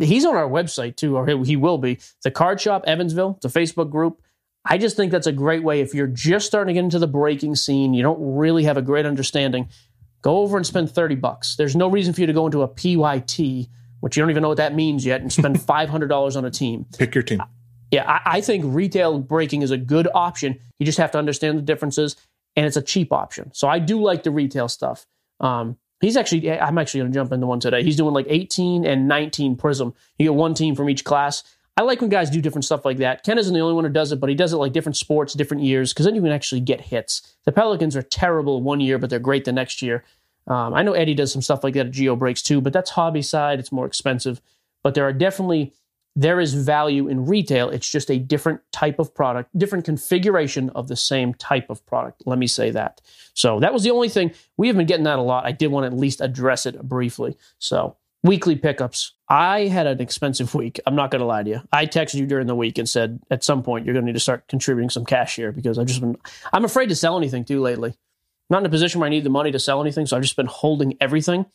he's on our website too, or he will be. The Card Shop Evansville, it's a Facebook group. I just think that's a great way if you're just starting to get into the breaking scene, you don't really have a great understanding, go over and spend 30 bucks. There's no reason for you to go into a PYT, which you don't even know what that means yet, and spend [laughs] $500 on a team. Pick your team. Yeah, I, I think retail breaking is a good option. You just have to understand the differences, and it's a cheap option. So I do like the retail stuff. Um, he's actually, I'm actually going to jump into one today. He's doing like 18 and 19 Prism. You get one team from each class. I like when guys do different stuff like that. Ken isn't the only one who does it, but he does it like different sports, different years, because then you can actually get hits. The Pelicans are terrible one year, but they're great the next year. Um, I know Eddie does some stuff like that at Geo Breaks too, but that's hobby side. It's more expensive. But there are definitely there is value in retail. It's just a different type of product, different configuration of the same type of product. Let me say that. So that was the only thing. We have been getting that a lot. I did want to at least address it briefly. So weekly pickups. I had an expensive week. I'm not going to lie to you. I texted you during the week and said at some point you're going to need to start contributing some cash here because I've just been. I'm afraid to sell anything too lately. not in a position where I need the money to sell anything, so I've just been holding everything.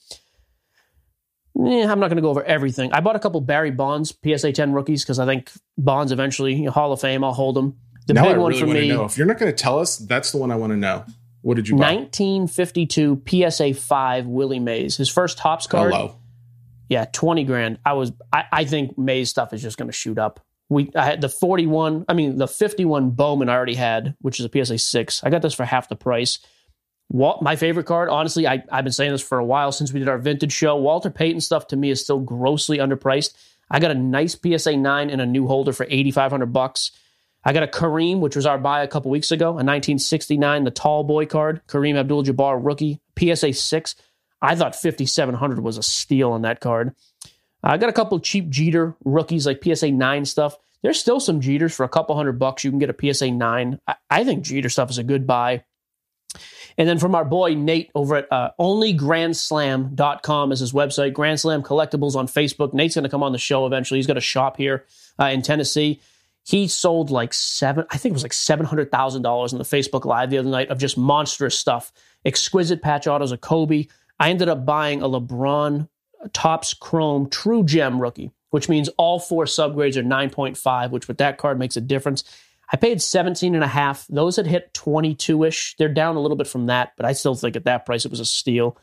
eh, I'm not going to go over everything. I bought a couple Barry Bonds PSA 10 rookies because I think Bonds eventually you know, Hall of Fame. I'll hold them. The now big I one really for want me, to know. If you're not going to tell us, that's the one I want to know. What did you buy? 1952 PSA 5 Willie Mays. His first Topps card. Hello. Yeah, 20 grand. I was I, I think Mays stuff is just going to shoot up. We I had the 41, I mean the 51 Bowman I already had, which is a PSA 6. I got this for half the price. My favorite card, honestly, I, I've been saying this for a while since we did our vintage show. Walter Payton stuff to me is still grossly underpriced. I got a nice PSA 9 and a new holder for 8500 bucks. I got a Kareem, which was our buy a couple weeks ago, a 1969, the tall boy card, Kareem Abdul Jabbar rookie, PSA 6. I thought 5700 was a steal on that card. I got a couple cheap Jeter rookies, like PSA 9 stuff. There's still some Jeters for a couple hundred bucks. You can get a PSA 9. I, think Jeter stuff is a good buy. And then from our boy Nate over at uh, onlygrandslam.com is his website, Grand Slam Collectibles on Facebook. Nate's going to come on the show eventually. He's got a shop here uh, in Tennessee. He sold like seven, I think it was like $700,000 in the Facebook Live the other night of just monstrous stuff. Exquisite patch autos of Kobe. I ended up buying a LeBron Topps Chrome True Gem rookie, which means all four subgrades are 9.5, which with that card makes a difference. I paid 17 and a half. Those had hit 22-ish. They're down a little bit from that, but I still think at that price it was a steal.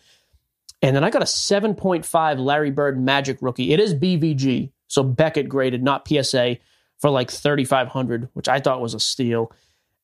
And then I got a 7.5 Larry Bird Magic rookie. It is BVG, so Beckett graded, not PSA, for like 3,500, which I thought was a steal.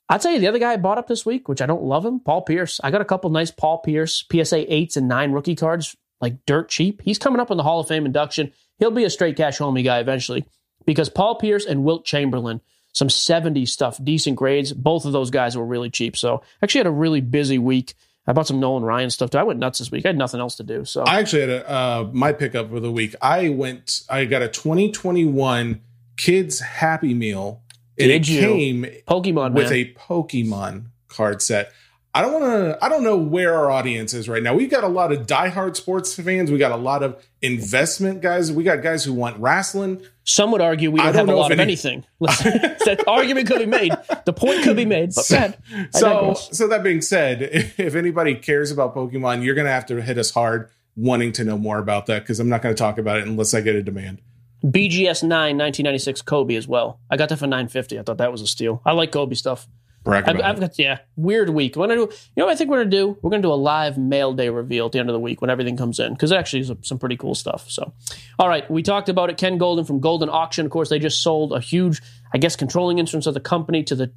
I'll tell you the other guy I bought up this week, which I don't love him, Paul Pierce. I got a couple nice Paul Pierce PSA 8s and 9 rookie cards, like dirt cheap. He's coming up in the Hall of Fame induction. He'll be a straight cash homie guy eventually because Paul Pierce and Wilt Chamberlain, some 70 stuff, decent grades. Both of those guys were really cheap. So actually had a really busy week. I bought some Nolan Ryan stuff too. I went nuts this week. I had nothing else to do. So I actually had a, uh, my pickup of the week. I went, I got a 2021 Kids Happy Meal. Did it you? came Pokemon with man. a Pokemon card set. I don't want to. I don't know where our audience is right now. We've got a lot of diehard sports fans. We got a lot of investment guys. We got guys who want wrestling. Some would argue we don't, don't have a lot of any- anything. [laughs] That argument could be made. The point could be made. But ahead. I So, so that being said, if anybody cares about Pokemon, you're going to have to hit us hard, wanting to know more about that because I'm not going to talk about it unless I get a demand. BGS 9 1996 Kobe as well. I got that for 950. I thought that was a steal. I like Kobe stuff. Brag I've, I've got yeah, weird week. We're gonna do. You know what I think we're gonna do? We're gonna do a live mail day reveal at the end of the week when everything comes in because actually is some pretty cool stuff. So, all right, we talked about it. Ken Goldin from Goldin Auction. Of course, they just sold a huge, I guess, controlling interest of the company to the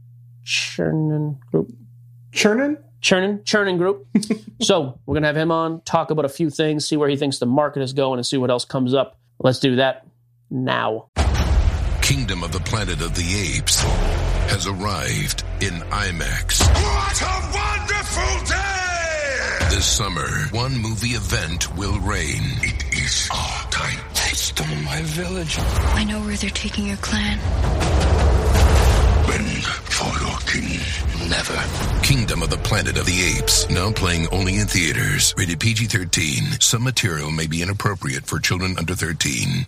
Chernin Group. Churning. Chernin, Chernin Group. [laughs] so we're gonna have him on, talk about a few things, see where he thinks the market is going, and see what else comes up. Let's do that now. Kingdom of the Planet of the Apes has arrived in IMAX. What a wonderful day! This summer, one movie event will reign. It is our time. They stole my village. I know where they're taking your clan. Bend for your king. Never. Kingdom of the Planet of the Apes, now playing only in theaters. Rated PG 13. Some material may be inappropriate for children under 13.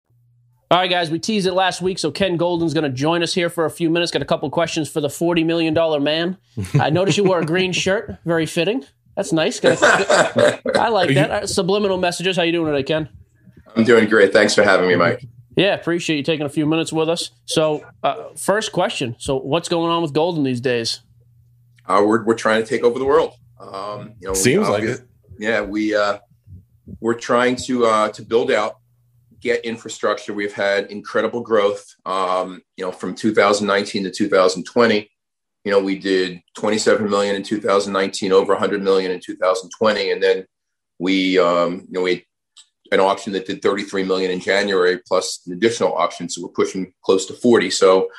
All right, guys, we teased it last week, so Ken Goldin's going to join us here for a few minutes. Got a couple questions for the $40 million man. I noticed you wore a green shirt. Very fitting. That's nice. [laughs] I like that. Uh, subliminal messages. How you doing today, Ken? I'm doing great. Thanks for having me, Mike. Yeah, appreciate you taking a few minutes with us. So, uh, first question. So, what's going on with Goldin these days? Uh, we're, we're trying to take over the world. Um, you know, Seems like it. Yeah, we uh, we're trying to uh, to build out get infrastructure. We've had incredible growth. Um, you know, from 2019 to 2020, you know, we did 27 million in 2019, over 100 million in 2020, and then we, um, you know, we an auction that did 33 million in January, plus an additional auction, so we're pushing close to 40. So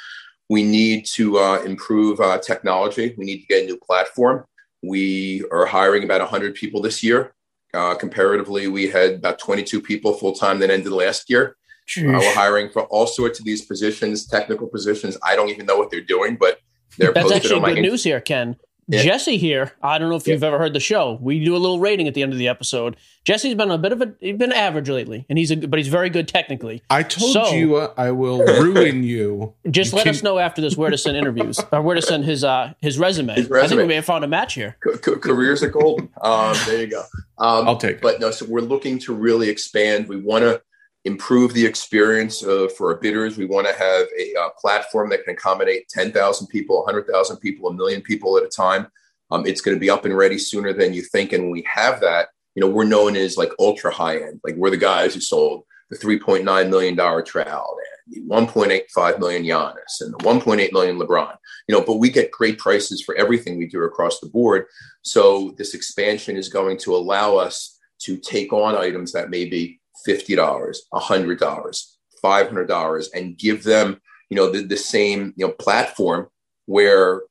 we need to uh, improve uh, technology. We need to get a new platform. We are hiring about 100 people this year. Uh, comparatively, we had about 22 people full time that ended last year. Uh, we're hiring for all sorts of these positions, technical positions. I don't even know what they're doing, but they're That's actually good news here, Ken. Yeah. Jesse here. I don't know if you've ever heard the show. We do a little rating at the end of the episode. Jesse's been a bit of a he's been average lately, and he's a, but he's very good technically. I told so, you uh, I will ruin [laughs] you. Just you let can... us know after this where to send interviews [laughs] or where to send his uh his resume. His resume. I think we may have found a match here. C- careers at Goldin. Um, there you go. Um, I'll take. It. But no, so we're looking to really expand. We want to improve the experience uh, for our bidders. We want to have a uh, platform that can accommodate 10,000 people, 100,000 people, a million people at a time. Um, it's going to be up and ready sooner than you think. And when we have that, you know, we're known as like ultra high end. Like we're the guys who sold the $3.9 million Trout and the 1.85 million Giannis and the 1.8 million LeBron. You know, but we get great prices for everything we do across the board. So this expansion is going to allow us to take on items that may be $50, $100, $500 and give them, you know, the, the same, you know, platform where,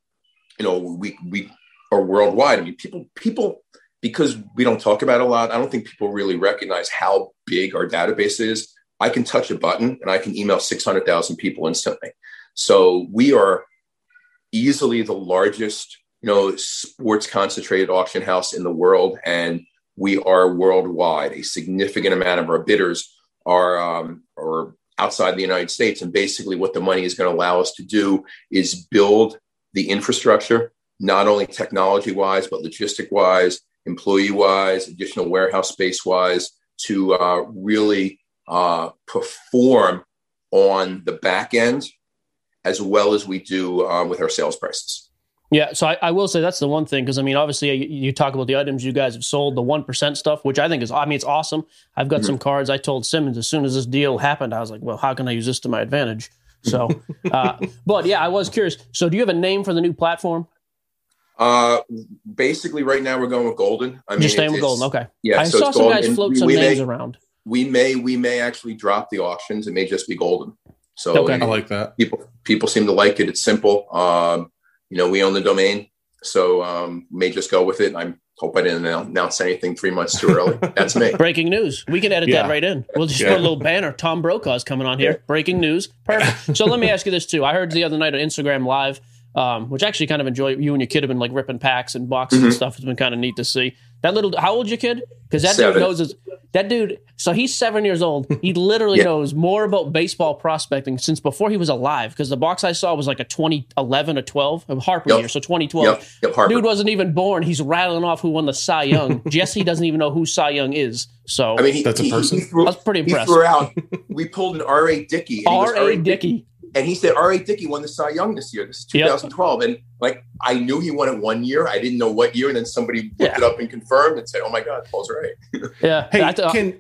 you know, we, we are worldwide. I mean, people, people, because we don't talk about a lot, I don't think people really recognize how big our database is. I can touch a button and I can email 600,000 people instantly. So we are easily the largest, you know, sports concentrated auction house in the world. And we are worldwide. A significant amount of our bidders are, um, outside the United States. And basically what the money is going to allow us to do is build the infrastructure not only technology wise, but logistic wise, employee wise, additional warehouse space wise, to uh, really uh, perform on the back end as well as we do um, with our sales prices. Yeah, so I, I, will say that's the one thing because I mean, obviously, you, you, talk about the items you guys have sold, the one percent stuff, which I think is, I mean, it's awesome. I've got mm-hmm. some cards. I told Simmons as soon as this deal happened, I was like, well, how can I use this to my advantage? So, [laughs] uh, but yeah, I was curious. So, do you have a name for the new platform? Uh, basically, right now we're going with Goldin. I mean, Just staying with Goldin. Okay. Yeah. I so saw some golden. guys float some names may, around. We may we may actually drop the auctions. It may just be Goldin. So okay. I like that. People people seem to like it. It's simple. Um, you know, we own the domain, so um, may just go with it. I hope I didn't announce anything three months too early. [laughs] That's me. Breaking news. We can edit yeah. that right in. We'll just yeah. put a little banner. Tom Brokaw's coming on here. Breaking news. Perfect. [laughs] So let me ask you this too. I heard the other night on Instagram Live um, which I actually kind of enjoy. You and your kid have been like ripping packs and boxes mm-hmm. and stuff. It's been kind of neat to see. That little, how old your kid? Because that seven. dude knows his, that dude. So he's seven years old. He [laughs] literally yeah. knows more about baseball prospecting since before he was alive. Because the box I saw was like a 2011 or 12 of Harper yep. year, so 2012. Yep. Yep, dude wasn't even born. He's rattling off who won the Cy Young. [laughs] Jesse doesn't even know who Cy Young is. So I mean, he, that's a person. He, he threw, I was pretty impressed. He threw out. We pulled an R. A. Dickey. R. A. Dickey and he said, "R.A. Dickey won the Cy Young this year. This is 2012." Yep. And like, I knew he won it one year. I didn't know what year, and then somebody looked yeah. it up and confirmed and said, "Oh my God, Paul's right." [laughs] yeah. Hey, can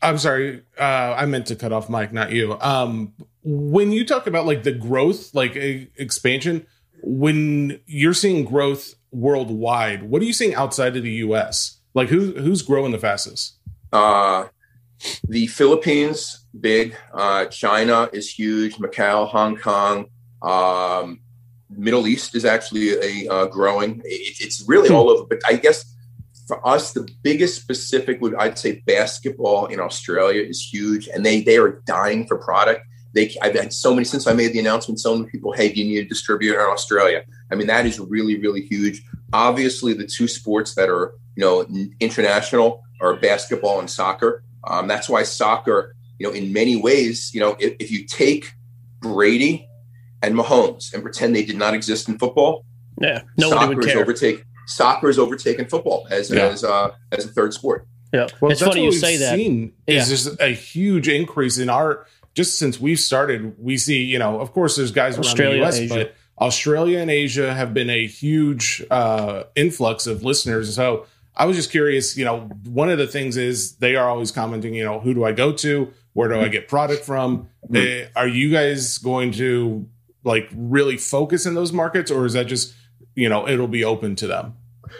I'm sorry, uh, I meant to cut off Mike, not you. Um, when you talk about like the growth, like a, expansion, when you're seeing growth worldwide, what are you seeing outside of the U.S.? Like, who who's growing the fastest? Uh, the Philippines, big. Uh, China is huge. Macau, Hong Kong. Um, Middle East is actually a uh, growing. It, it's really all over. But I guess for us, the biggest specific would I'd say basketball in Australia is huge, and they they are dying for product. They I've had so many since I made the announcement. So many people, hey, do you need a distributor in Australia? I mean, that is really really huge. Obviously, the two sports that are you know international are basketball and soccer. Um, that's why soccer, you know, in many ways, you know, if, if you take Brady and Mahomes and pretend they did not exist in football, Yeah, nobody soccer would is care. overtake soccer is overtaken football as Yeah. as uh, as a third sport. yeah, Well, it's that's funny what you we've say that. Seen Yeah. is just a huge increase in our just since we've started. We see, you know, of course, there's guys Australia, around the U.S., Asia. but Australia and Asia have been a huge uh, influx of listeners. So I was just curious. You know, one of the things is they are always commenting. You know, who do I go to? Where do I get product from? Eh, are you guys going to like really focus in those markets, or is that just you know it'll be open to them?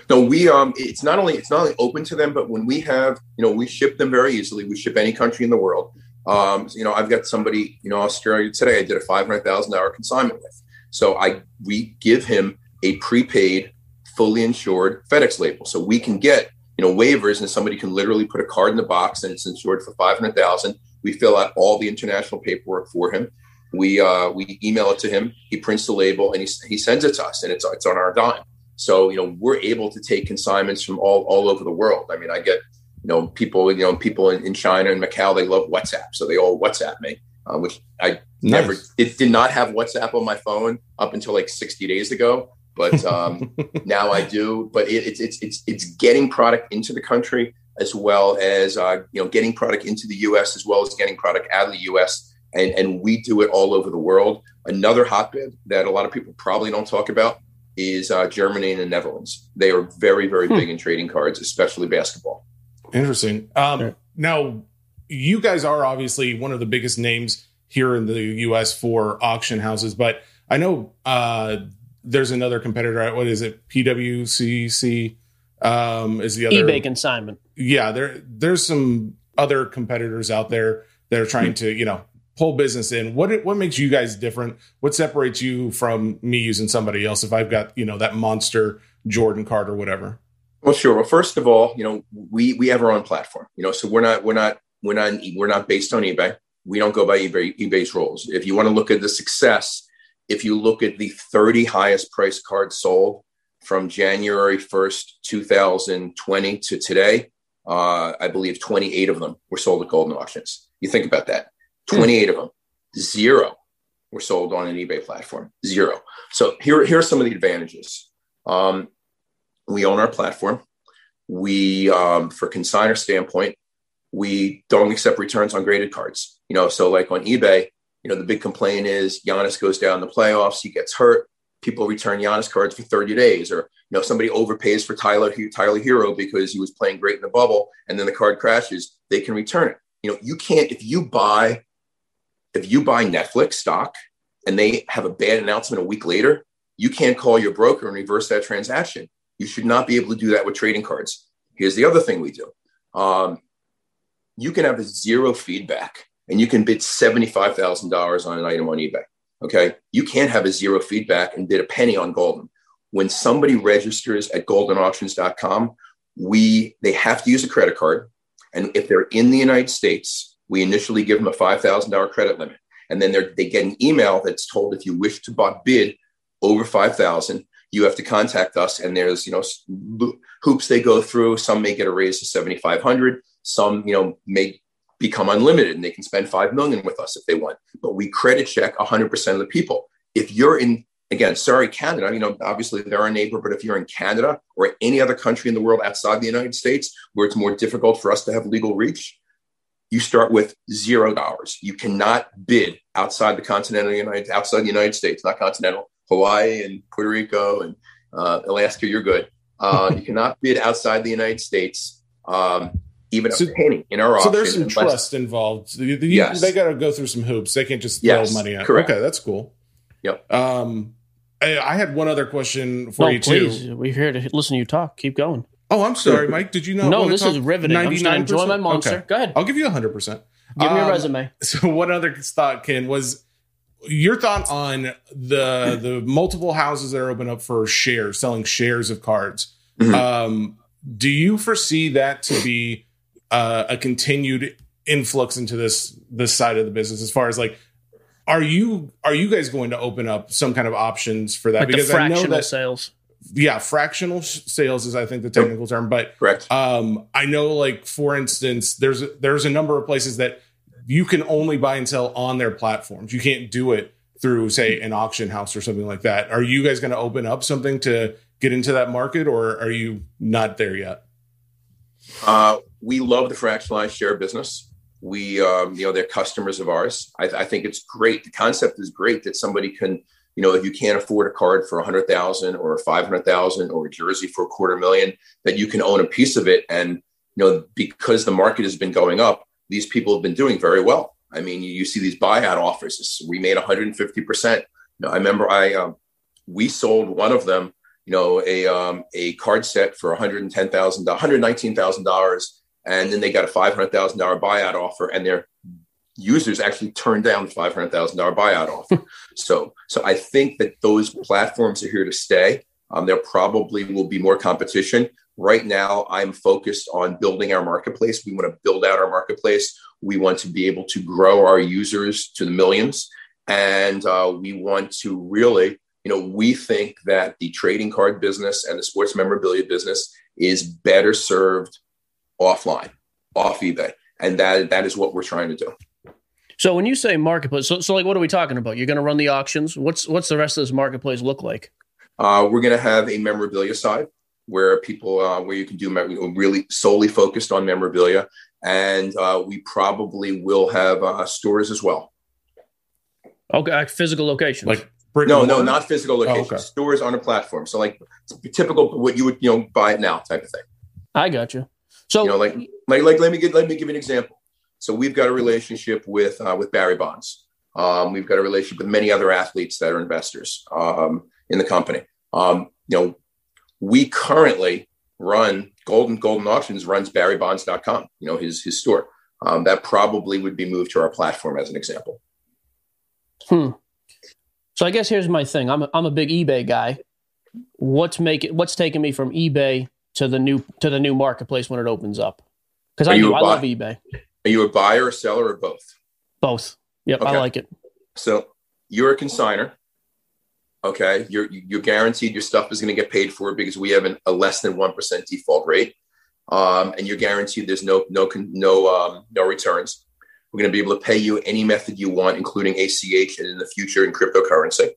No, we um, it's not only it's not only open to them, but when we have, you know, we ship them very easily. We ship any country in the world. Um, you know, I've got somebody, you know, Australia today. I did a five hundred thousand dollar consignment with. So I we give him a prepaid, fully insured FedEx label, so we can get you know waivers, and somebody can literally put a card in the box, and it's insured for five hundred thousand. We fill out all the international paperwork for him. We uh, we email it to him. He prints the label and he, he sends it to us, and it's it's on our dime. So you know we're able to take consignments from all all over the world. I mean, I get you know people you know people in, in China and Macau they love WhatsApp, so they all WhatsApp me, uh, which I never it did not have WhatsApp on my phone up until like sixty days ago, but [laughs] um, now I do. But it, it's it's it's it's getting product into the country as well as uh, you know getting product into the U.S. as well as getting product out of the U.S. and and we do it all over the world. Another hotbed that a lot of people probably don't talk about is uh, Germany and the Netherlands. They are very very Hmm. big in trading cards, especially basketball. Interesting. Um, Yeah. Now, you guys are obviously one of the biggest names here in the U.S. for auction houses, but I know uh, there's another competitor. What is it? PWCC um, is the other. eBay consignment. Yeah, there there's some other competitors out there that are trying to you know pull business in. What what makes you guys different? What separates you from me using somebody else? If I've got you know that monster Jordan card or whatever. Well, sure. Well, first of all, you know, we we have our own platform. You know, so we're not we're not we're not we're not based on eBay. We don't go by eBay eBay's rules. If you want to look at the success, if you look at the 30 highest priced cards sold from January 1st, 2020 to today, uh, I believe 28 of them were sold at Goldin Auctions. You think about that. 28 of them. Zero were sold on an eBay platform. Zero. So here, here are some of the advantages. Um, we own our platform. We, um, for consigner standpoint, we don't accept returns on graded cards. You know, so like on eBay, you know, the big complaint is Giannis goes down the playoffs, he gets hurt. People return Giannis cards for 30 days, or you know, somebody overpays for Tyler Tyler Herro because he was playing great in the bubble, and then the card crashes. They can return it. You know, you can't if you buy if you buy Netflix stock and they have a bad announcement a week later, you can't call your broker and reverse that transaction. You should not be able to do that with trading cards. Here's the other thing we do. Um, you can have a zero feedback and you can bid $75,000 on an item on eBay. Okay. You can't have a zero feedback and bid a penny on Goldin. When somebody registers at goldinauctions.com, we, they have to use a credit card. And if they're in the United States, we initially give them a $5,000 credit limit. And then they get an email that's told if you wish to bid over 5,000, you have to contact us. And there's, you know, hoops they go through. Some may get a raise to 7,500. Some, you know, may become unlimited and they can spend 5 million with us if they want. But we credit check 100% of the people. If you're in, again, sorry, Canada, you know, obviously they're our neighbor, but if you're in Canada or any other country in the world outside the United States where it's more difficult for us to have legal reach, you start with zero dollars. You cannot bid outside the continental United, outside the United States, not continental, Hawaii and Puerto Rico and uh, Alaska. You're good. Uh, you cannot bid outside the United States, um, even So- a penny in our So auction. there's some unless- trust involved. The- the- Yes. They got to go through some hoops. They can't just throw Yes, money out. correct. Okay, that's cool. Yep. Um, I, I had one other question for No, you please. too. We're here to listen to you talk. Keep going. Oh, I'm sorry, Mike. Did you know? no, this is riveting. I'm just going to enjoy my monster. Okay. Go ahead. I'll give you 100. percent Give me your Um, resume. [laughs] So one other thought, Ken, was your thought on the the multiple houses that are open up for shares, selling shares of cards. Mm-hmm. Um, do you foresee that to be uh, a continued influx into this this side of the business? As far as like, are you are you guys going to open up some kind of options for that? Like because I know that sales. Yeah, fractional sales is I think the technical term, but correct. Um, I know, like for instance, there's there's a number of places that you can only buy and sell on their platforms. You can't do it through, say, an auction house or something like that. Are you guys going to open up something to get into that market, or are you not there yet? Uh, we love the fractionalized share business. We, um, you know, they're customers of ours. I, I, think it's great. The concept is great that somebody can, you know, if you can't afford a card for a hundred thousand or five hundred thousand or a jersey for a quarter million, that you can own a piece of it. And you know, because the market has been going up, these people have been doing very well. I mean, you, you see these buyout offers. We made 150%. I remember I um, we sold one of them, you know, a um, a card set for 110,000, 119,000 dollars, and then they got a 500,000 dollar buyout offer, and their users actually turned down the 500,000 dollar buyout offer. [laughs] so, so I think that those platforms are here to stay. Um, there probably will be more competition. Right now, I'm focused on building our marketplace. We want to build out our marketplace. We want to be able to grow our users to the millions. And uh, we want to really, you know, we think that the trading card business and the sports memorabilia business is better served offline, off eBay. And that that is what we're trying to do. So when you say marketplace, so, so like what are we talking about? You're going to run the auctions. What's what's the rest of this marketplace look like? Uh, we're going to have a memorabilia side where people uh, where you can do really solely focused on memorabilia, and uh, we probably will have uh, stores as well. Okay, physical locations. Like no, no, not physical location. Oh, okay. Stores on a platform. So like typical what you would you know buy it now type of thing. I got you. So you know, like like like let me get let me give you an example. So we've got a relationship with uh, with Barry Bonds. Um, we've got a relationship with many other athletes that are investors um, in the company. Um, you know, we currently run Goldin Goldin Auctions runs BarryBonds.com, you know, his his store. Um, that probably would be moved to our platform as an example. Hmm. So I guess here's my thing. I'm a, I'm a big eBay guy. What's make it, what's taking me from eBay to the new to the new marketplace when it opens up? Because I, I love eBay. Are you a buyer, a seller, or both? Both. Yep, okay. I like it. So you're a consigner. Okay, you're you're guaranteed your stuff is going to get paid for because we have an, a less than one percent default rate, um, and you're guaranteed there's no no no um, no returns. We're going to be able to pay you any method you want, including ACH and in the future in cryptocurrency.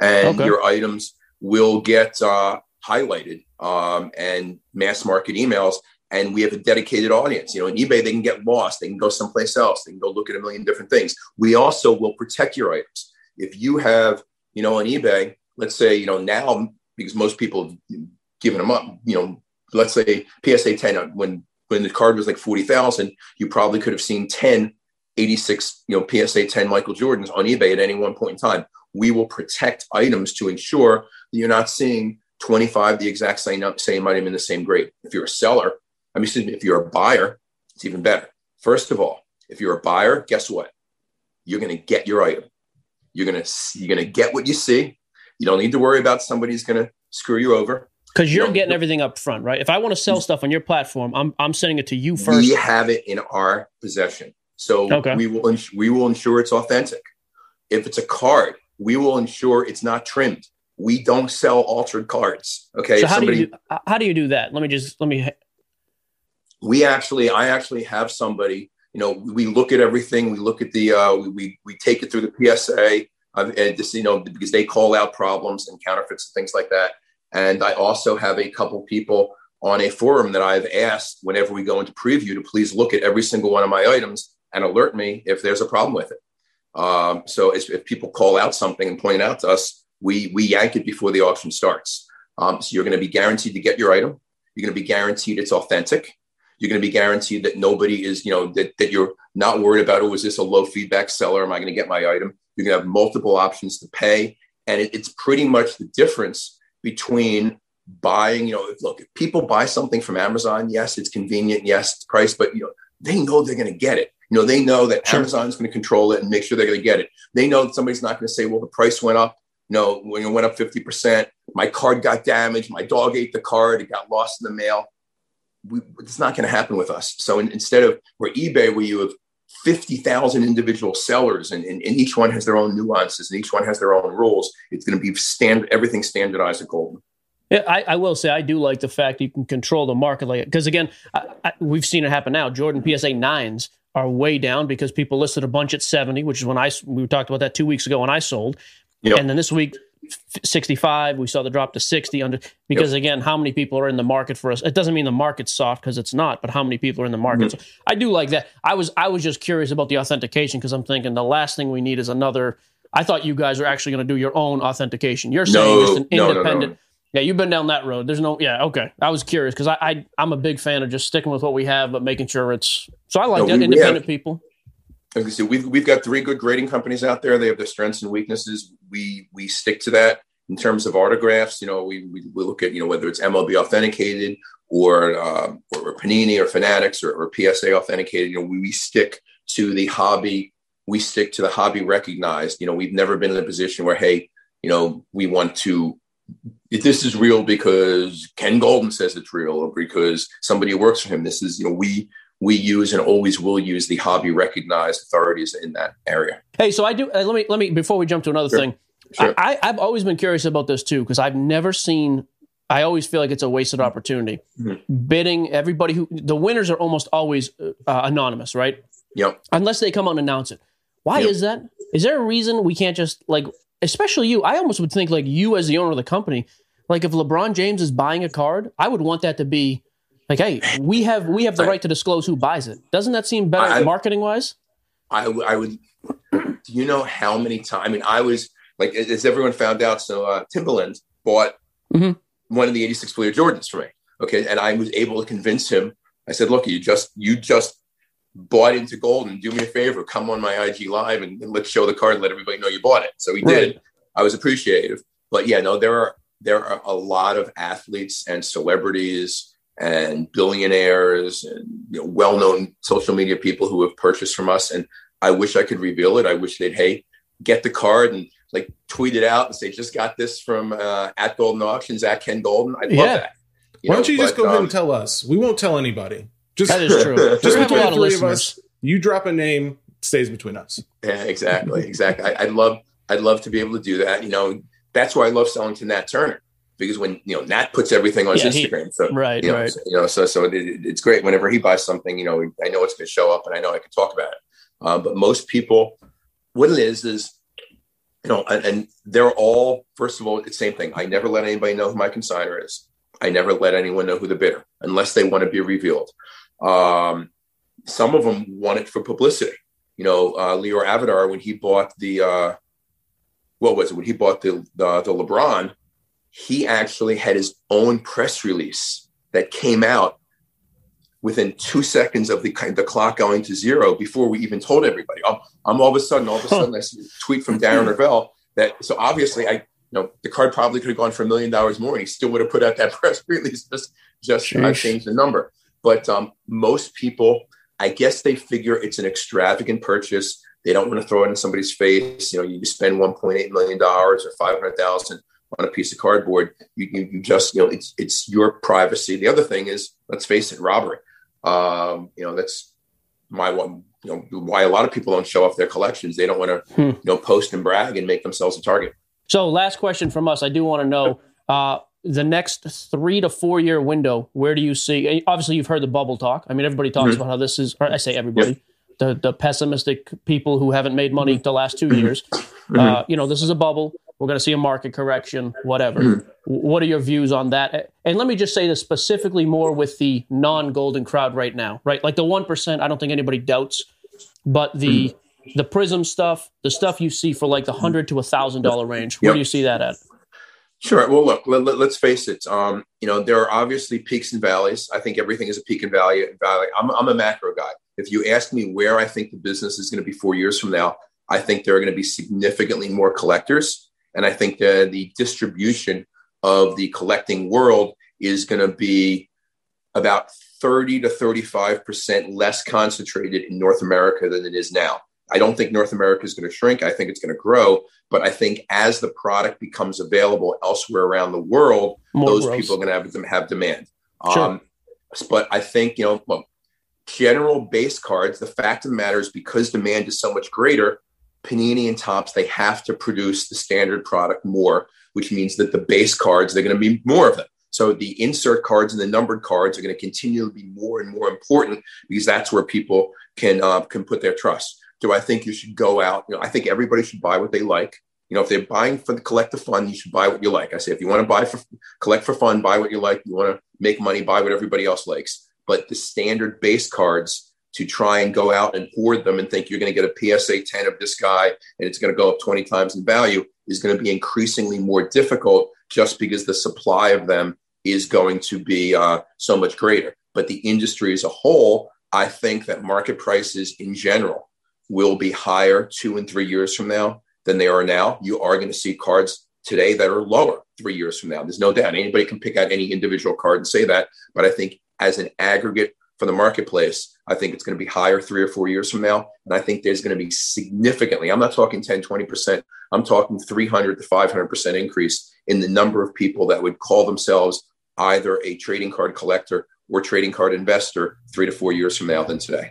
And okay. your items will get uh, highlighted um, and mass market emails. And we have a dedicated audience. You know, in eBay, they can get lost. They can go someplace else. They can go look at a million different things. We also will protect your items. If you have you know, on eBay, let's say, you know, now because most people have given them up, you know, let's say PSA 10 uh, when when the card was like 40,000, you probably could have seen 10 86, you know, PSA 10 Michael Jordans on eBay at any one point in time. We will protect items to ensure that you're not seeing 25 the exact same same item in the same grade. If you're a seller, I mean, excuse me, if you're a buyer, it's even better. First of all, if you're a buyer, guess what? You're going to get your item. You're gonna you're gonna get what you see. You don't need to worry about somebody's gonna screw you over. Because you're you getting everything up front, right? If I want to sell stuff on your platform, I'm I'm sending it to you first. We have it in our possession, so okay. we will ins- we will ensure it's authentic. If it's a card, we will ensure it's not trimmed. We don't sell altered cards. Okay. So how somebody, do you do, how do you do that? Let me just let me. We actually, I actually have somebody you know, we look at everything. We look at the, uh, we, we take it through the PSA uh, and just, you know, because they call out problems and counterfeits and things like that. And I also have a couple people on a forum that I've asked whenever we go into preview to please look at every single one of my items and alert me if there's a problem with it. Um, so if people call out something and point out to us, we, we yank it before the auction starts. Um, so you're going to be guaranteed to get your item. You're going to be guaranteed it's authentic. You're going to be guaranteed that nobody is, you know, that, that you're not worried about, oh, is this a low feedback seller? Am I going to get my item? You're going to have multiple options to pay. And it, it's pretty much the difference between buying, you know, look, if people buy something from Amazon, yes, it's convenient, yes, it's price, but, you know, they know they're going to get it. You know, they know that sure. Amazon's going to control it and make sure they're going to get it. They know that somebody's not going to say, well, the price went up. No, you know, when it went up 50%, my card got damaged, my dog ate the card, it got lost in the mail. We, it's not going to happen with us. So in, instead of where eBay, where you have 50,000 individual sellers and, and, and, each one has their own nuances and each one has their own rules, it's going to be standard, everything standardized at Goldin. Yeah, I, I, will say I do like the fact you can control the market like because again, I, I, we've seen it happen now. Jordan PSA nines are way down because people listed a bunch at 70, which is when I we talked about that two weeks ago when I sold. Yep. And then this week 65 we saw the drop to 60 under because yep. again how many people are in the market for us? It doesn't mean the market's soft because it's not but how many people are in the market? Mm-hmm. so i do like that. I was i was just curious about the authentication because i'm thinking the last thing we need is another i thought you guys are actually going to do your own authentication. You're saying no, just an independent no, no, yeah you've been down that road. There's no yeah okay. I was curious because I, I i'm a big fan of just sticking with what we have but making sure it's so i like that we, independent have, people like I said, we've we've got three good grading companies out there. They have their strengths and weaknesses. We we stick to that in terms of autographs. You know, we we, we look at you know whether it's MLB authenticated or uh, or Panini or Fanatics or, or PSA authenticated. You know, we, we stick to the hobby. We stick to the hobby recognized. You know, we've never been in a position where hey, you know, we want to if this is real because Ken Goldin says it's real or because somebody works for him. This is, you know, we we use and always will use the hobby recognized authorities in that area. Hey, so I do. Uh, let me let me before we jump to another sure. thing. Sure. I, I've always been curious about this too because I've never seen. I always feel like it's a wasted opportunity. Mm-hmm. Bidding everybody who the winners are almost always uh, anonymous, right? Yep. Unless they come out and announce it. Why yep. is that? Is there a reason we can't just like, especially you? I almost would think like you as the owner of the company, like if LeBron James is buying a card, I would want that to be like, hey, we have we have the right to disclose who buys it. Doesn't that seem better marketing wise? I, I would. Do you know how many times? I mean, I was like, as everyone found out, so uh, Timbaland bought mm-hmm. one of the '86 Fleer Jordans for me. Okay, and I was able to convince him. I said, "Look, you just you just bought into gold, and do me a favor, come on my IG live and, and let's show the card, and let everybody know you bought it." So he right. did. I was appreciative, but yeah, no, there are there are a lot of athletes and celebrities and billionaires and you know, well-known social media people who have purchased from us. And I wish I could reveal it. I wish they'd, hey, get the card and like tweet it out and say, just got this from uh, at Goldin Auctions at Ken Goldin. I'd love yeah. that. You Why don't you just go um, ahead and tell us? We won't tell anybody. Just, that is true. [laughs] just between the three of, of us, you drop a name, stays between us. Yeah, exactly, exactly. I, would love, I'd love to be able to do that. You know, that's why I love selling to Nat Turner because when you know Nat puts everything on yeah, his Instagram, so right, you know, right. So, you know, so so it, it's great whenever he buys something. You know, I know it's going to show up, and I know I can talk about it. Uh, but most people, what it is is, you know, and, and, they're all first of all, it's the same thing. I never let anybody know who my consigner is. I never let anyone know who the bidder, unless they want to be revealed. Um, some of them want it for publicity. You know, uh, Avedar when he bought the uh, what was it when he bought the the, the LeBron he actually had his own press release that came out within two seconds of the the clock going to zero before we even told everybody. I'm, I'm all of a sudden, all of a sudden, I see a tweet from Darren Rovell that so obviously I you know the card probably could have gone for a million dollars more, and he still would have put out that [laughs] press release just just I changed the number. But um, most people, I guess, they figure it's an extravagant purchase. They don't want to throw it in somebody's face. You know, you spend 1.8 million dollars or 500,000 on a piece of cardboard. You, you, you, just, you know, it's, it's your privacy. The other thing is, let's face it, robbery. Um, you know, that's my one, you know, why a lot of people don't show off their collections. They don't want to, hmm. you know, post and brag and make themselves a target. So last question from us. I do want to know, uh, the next three to four year window, where do you see? Obviously, you've heard the bubble talk. I mean, everybody talks mm-hmm. about how this is, or I say everybody, the, the pessimistic people who haven't made money the last two years. Mm-hmm. Uh, you know, this is a bubble. We're going to see a market correction, whatever. Mm-hmm. What are your views on that? And let me just say this specifically more with the non golden crowd right now, right? Like the 1%, I don't think anybody doubts, but the mm-hmm. the prism stuff, the stuff you see for like the 100 to a $1,000 range, where yep. do you see that at? Sure. Well, look, let, us let, face it. Um, you know, there are obviously peaks and valleys. I think everything is a peak and valley. valley. I'm, I'm a macro guy. If you ask me where I think the business is going to be four years from now, I think there are going to be significantly more collectors and I think the, the distribution of the collecting world is going to be about 30 to 35% less concentrated in North America than it is now. I don't think North America is going to shrink. I think it's going to grow. But I think as the product becomes available elsewhere around the world, More those gross. people are going to have them have demand. Sure. Um, but I think you know, well, general base cards. The fact of the matter is, because demand is so much greater, Panini and Topps they have to produce the standard product more, which means that the base cards they're going to be more of them. So the insert cards and the numbered cards are going to continue to be more and more important because that's where people can uh, can put their trust. Do I think you should go out? You know, I think everybody should buy what they like. You know, if they're buying for the collective fun, you should buy what you like. I say, if you want to buy for collect for fun, buy what you like. You want to make money, buy what everybody else likes. But the standard base cards to try and go out and hoard them and think you're going to get a PSA 10 of this guy and it's going to go up 20 times in value is going to be increasingly more difficult just because the supply of them is going to be uh, so much greater. But the industry as a whole, I think that market prices in general will be higher two and three years from now than they are now. You are going to see cards today that are lower three years from now. There's no doubt. Anybody can pick out any individual card and say that. But I think as an aggregate for the marketplace, I think it's going to be higher three or four years from now. And I think there's going to be significantly, I'm not talking 10, 20%, I'm talking 300 to 500% increase in the number of people that would call themselves either a trading card collector or trading card investor three to four years from now than today.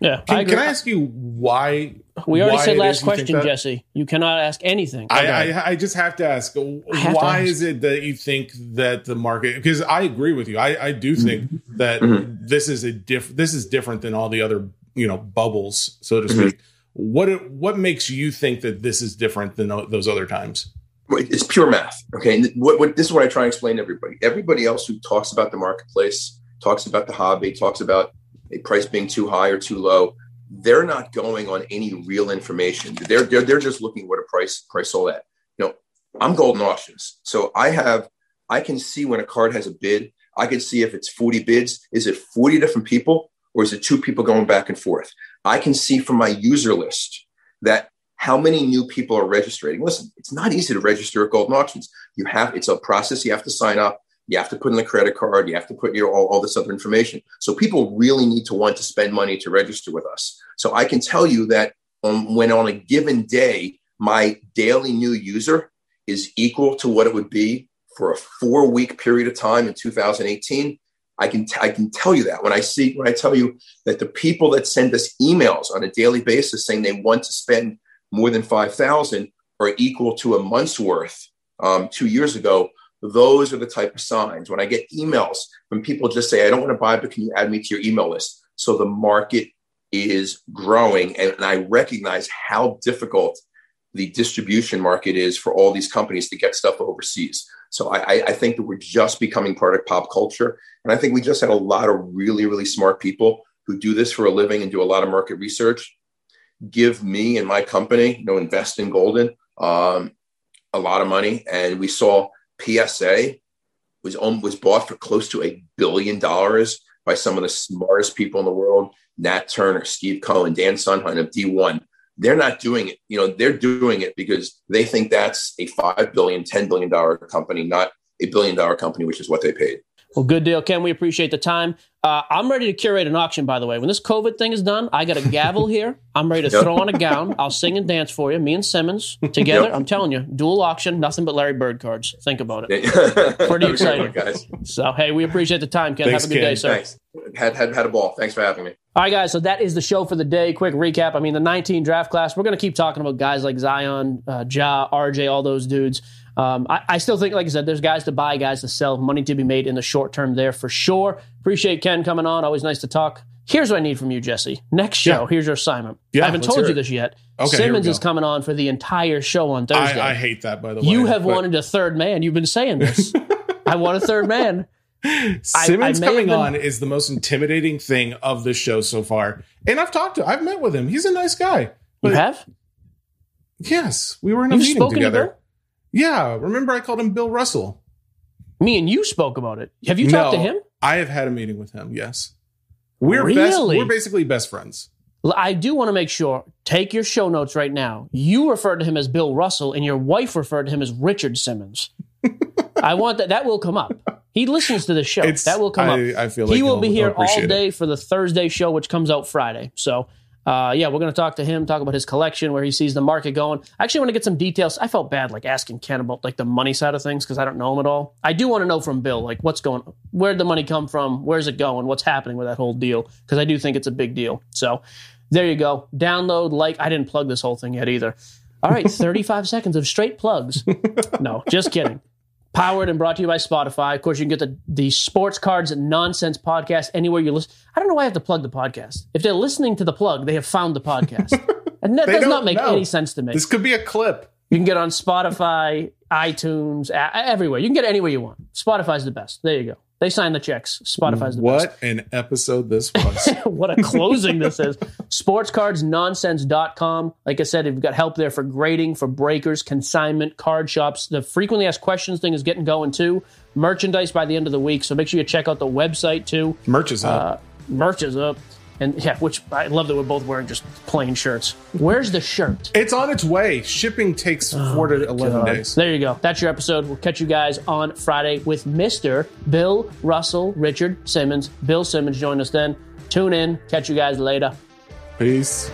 Yeah. Can I, can I ask you why? We already said last question, Jesse. You cannot ask anything. I, I, I, just have to ask why ask. is it that you think that the market? Because I agree with you. I, I do think mm-hmm. that mm-hmm. this is a diff. This is different than all the other you know bubbles, so to speak. Mm-hmm. What what makes you think that this is different than those other times? It's pure math. Okay, what, what this is what I try and explain to everybody. Everybody else who talks about the marketplace, talks about the hobby, talks about a price being too high or too low, they're not going on any real information. They're they're, they're just looking what a price price sold at. You know, I'm Goldin Auctions, so I have I can see when a card has a bid. I can see if it's 40 bids. Is it 40 different people or is it two people going back and forth? I can see from my user list that how many new people are registering. Listen, it's not easy to register at Goldin Auctions. You have it's a process. You have to sign up. You have to put in the credit card. You have to put your all, all this other information. So people really need to want to spend money to register with us. So I can tell you that um, when on a given day, my daily new user is equal to what it would be for a four week period of time in 2018. I can, t- I can tell you that when I see, when I tell you that the people that send us emails on a daily basis saying they want to spend more than 5,000 are equal to a month's worth um, two years ago those are the type of signs. When I get emails from people just say, I don't want to buy, but can you add me to your email list? So the market is growing. And, and I recognize how difficult the distribution market is for all these companies to get stuff overseas. So I, I, think that we're just becoming part of pop culture. And I think we just had a lot of really, really smart people who do this for a living and do a lot of market research. Give me and my company, you know, invest in Goldin, um, a lot of money. And we saw PSA was on, was bought for close to a billion dollars by some of the smartest people in the world, Nat Turner, Steve Cohen, Dan Sundheim of D1. They're not doing it. You know, they're doing it because they think that's a $5 billion, $10 billion company, not a billion dollar company, which is what they paid. Well, good deal, Ken. We appreciate the time. Uh, I'm ready to curate an auction, by the way. When this COVID thing is done, I got a gavel here. I'm ready to yep. throw on a gown. I'll sing and dance for you. Me and Simmons together. Yep. I'm telling you, dual auction, nothing but Larry Bird cards. Think about it. [laughs] Pretty [laughs] exciting. guys. So, hey, we appreciate the time, Ken. Thanks, Have a good Ken. day, sir. Thanks. Had, had, had a ball. Thanks for having me. All right, guys. So that is the show for the day. Quick recap. I mean, the 19 draft class, we're going to keep talking about guys like Zion, uh, Ja, RJ, all those dudes. Um, I, I, still think, like I said, there's guys to buy, guys to sell, money to be made in the short term there for sure. Appreciate Ken coming on. Always nice to talk. Here's what I need from you, Jesse. Next show, yeah. here's your assignment. Yeah, I haven't told you this yet. Okay, Simmons is coming on for the entire show on Thursday. I, I hate that, by the way. You have but... wanted a third man. You've been saying this. [laughs] I want a third man. Simmons I, I coming been... on is the most intimidating thing of the show so far. And I've talked to, I've met with him. He's a nice guy. you have? Yes, we were in a You've meeting together. To yeah, remember I called him Bill Russell. Me and you spoke about it. Have you talked no, to him? I have had a meeting with him. Yes, we're really? best. We're basically best friends. I do want to make sure. Take your show notes right now. You referred to him as Bill Russell, and your wife referred to him as Richard Simmons. [laughs] I want that. That will come up. He listens to the show. It's- that will come I- up. I feel like he will be here all appreciate it. day for the Thursday show, which comes out Friday. So, uh, yeah, we're going to talk to him, talk about his collection, where he sees the market going. I actually want to get some details. I felt bad like asking Ken about like the money side of things because I don't know him at all. I do want to know from Bill like what's going, where'd the money come from, where's it going, what's happening with that whole deal because I do think it's a big deal. So, there you go. Download, like. I didn't plug this whole thing yet either. All right, [laughs] 35 seconds of straight plugs. [laughs] No, just kidding. Powered and brought to you by Spotify. Of course, you can get the, the Sports Cards Nonsense podcast anywhere you listen. I don't know why I have to plug the podcast. If they're listening to the plug, they have found the podcast. [laughs] and that does not make know. any sense to me. This could be a clip. You can get on Spotify, iTunes, a- everywhere. You can get it anywhere you want. Spotify's the best. There you go. They sign the checks. Spotify's the best What an episode this [laughs] was. what a closing this is. Sportscardsnonsense.com. Like I said, you've got help there for grading, for breakers, consignment, card shops. The frequently asked questions thing is getting going too. Merchandise by the end of the week. So make sure you check out the website too. Merch is up. Uh, merch is up. And yeah, which I love that we're both wearing just plain shirts. Where's the shirt? it's on its way. Shipping takes oh four to 11 God. days. There you go. That's your episode. We'll catch you guys on Friday with Mr. Bill Russell Richard Simmons. Bill Simmons join us then. Tune in. Catch you guys later. Peace.